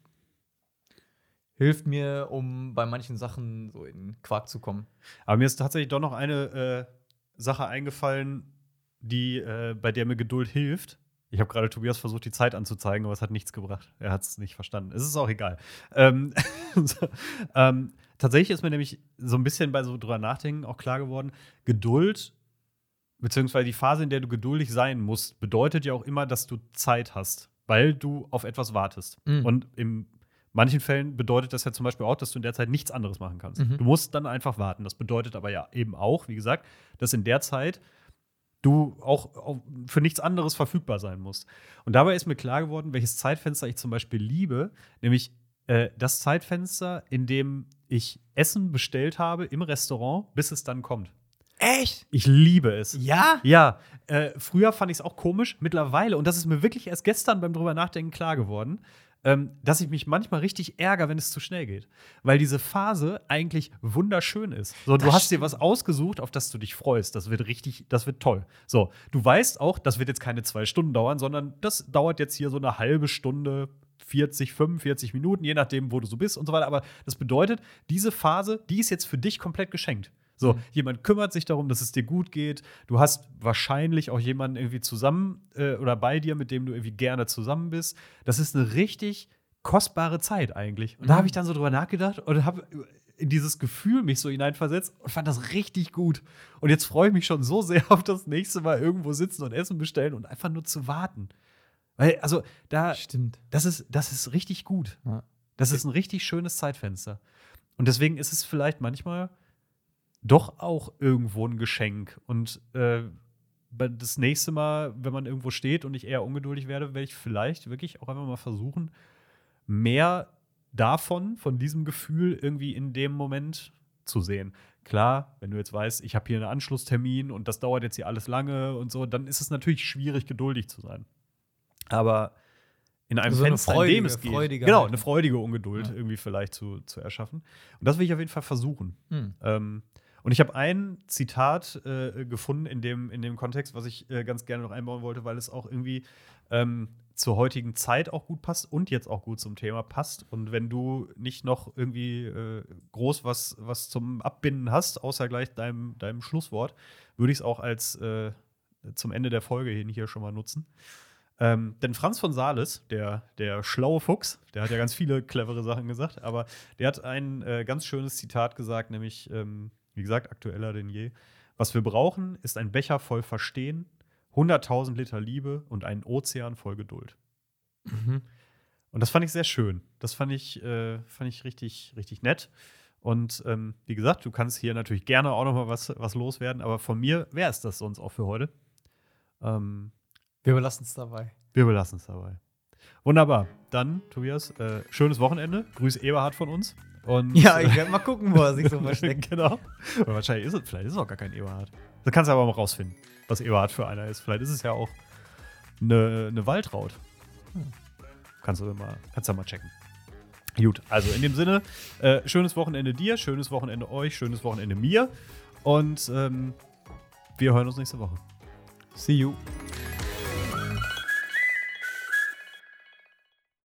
hilft mir, um bei manchen Sachen so in Quark zu kommen. Aber mir ist tatsächlich doch noch eine äh, Sache eingefallen, die äh, bei der mir Geduld hilft. Ich habe gerade Tobias versucht, die Zeit anzuzeigen, aber es hat nichts gebracht. Er hat es nicht verstanden. Es ist auch egal. Ähm, so, ähm, tatsächlich ist mir nämlich so ein bisschen bei so drüber nachdenken auch klar geworden, Geduld, beziehungsweise die Phase, in der du geduldig sein musst, bedeutet ja auch immer, dass du Zeit hast, weil du auf etwas wartest. Mhm. Und in manchen Fällen bedeutet das ja zum Beispiel auch, dass du in der Zeit nichts anderes machen kannst. Mhm. Du musst dann einfach warten. Das bedeutet aber ja eben auch, wie gesagt, dass in der Zeit du auch für nichts anderes verfügbar sein musst. Und dabei ist mir klar geworden, welches Zeitfenster ich zum Beispiel liebe, nämlich äh, das Zeitfenster, in dem ich Essen bestellt habe im Restaurant, bis es dann kommt. Echt? Ich liebe es. Ja? Ja, äh, früher fand ich es auch komisch. Mittlerweile, und das ist mir wirklich erst gestern beim drüber nachdenken klar geworden, ähm, dass ich mich manchmal richtig ärgere, wenn es zu schnell geht. Weil diese Phase eigentlich wunderschön ist. So, du Das hast dir was ausgesucht, auf das du dich freust. Das wird richtig, das wird toll. So, du weißt auch, das wird jetzt keine zwei Stunden dauern, sondern das dauert jetzt hier so eine halbe Stunde. 40, 45 Minuten, je nachdem, wo du so bist und so weiter. Aber das bedeutet, diese Phase, die ist jetzt für dich komplett geschenkt. So, Mhm. jemand kümmert sich darum, dass es dir gut geht. Du hast wahrscheinlich auch jemanden irgendwie zusammen äh, oder bei dir, mit dem du irgendwie gerne zusammen bist. Das ist eine richtig kostbare Zeit eigentlich. Und da Mhm. habe ich dann so drüber nachgedacht und habe in dieses Gefühl mich so hineinversetzt und fand das richtig gut. Und jetzt freue ich mich schon so sehr auf das nächste Mal irgendwo sitzen und Essen bestellen und einfach nur zu warten. Weil, also, da, Stimmt. das ist, das ist richtig gut. Ja. Das ist ein richtig schönes Zeitfenster. Und deswegen ist es vielleicht manchmal doch auch irgendwo ein Geschenk. Und äh, das nächste Mal, wenn man irgendwo steht und ich eher ungeduldig werde, werde ich vielleicht wirklich auch einfach mal versuchen, mehr davon, von diesem Gefühl irgendwie in dem Moment zu sehen. Klar, wenn du jetzt weißt, ich habe hier einen Anschlusstermin und das dauert jetzt hier alles lange und so, dann ist es natürlich schwierig, geduldig zu sein. Aber in einem Also eine Fenster, in freudige- dem es geht, freudige genau, eine freudige Ungeduld Ja. irgendwie vielleicht zu, zu erschaffen. Und das will ich auf jeden Fall versuchen. Hm. Ähm, und ich habe ein Zitat äh, gefunden in dem, in dem Kontext, was ich äh, ganz gerne noch einbauen wollte, weil es auch irgendwie ähm, zur heutigen Zeit auch gut passt und jetzt auch gut zum Thema passt. Und wenn du nicht noch irgendwie äh, groß was, was zum Abbinden hast, außer gleich deinem, deinem Schlusswort, würde ich es auch als äh, zum Ende der Folge hin hier schon mal nutzen. Ähm, denn Franz von Sales, der, der schlaue Fuchs, der hat ja ganz viele clevere Sachen gesagt, aber der hat ein äh, ganz schönes Zitat gesagt, nämlich, ähm, wie gesagt, aktueller denn je. Was wir brauchen, ist ein Becher voll Verstehen, 100.000 Liter Liebe und einen Ozean voll Geduld. Mhm. Und das fand ich sehr schön. Das fand ich, äh, fand ich richtig, richtig nett. Und ähm, wie gesagt, du kannst hier natürlich gerne auch noch mal was, was loswerden, aber von mir wäre es das sonst auch für heute. Ähm, Wir belassen es dabei. wir belassen es dabei. Wunderbar. Dann, Tobias, äh, schönes Wochenende. Grüß Eberhard von uns. Und, Ja, ich werde mal gucken, wo er sich so versteckt. genau. Aber wahrscheinlich ist es, vielleicht ist es auch gar kein Eberhard. Das kannst du aber mal rausfinden, was Eberhard für einer ist. Vielleicht ist es ja auch eine, eine Waldraut. Kannst du mal, kannst du mal checken. Gut, also in dem Sinne, äh, schönes Wochenende dir, schönes Wochenende euch, schönes Wochenende mir. Und ähm, wir hören uns nächste Woche. See you.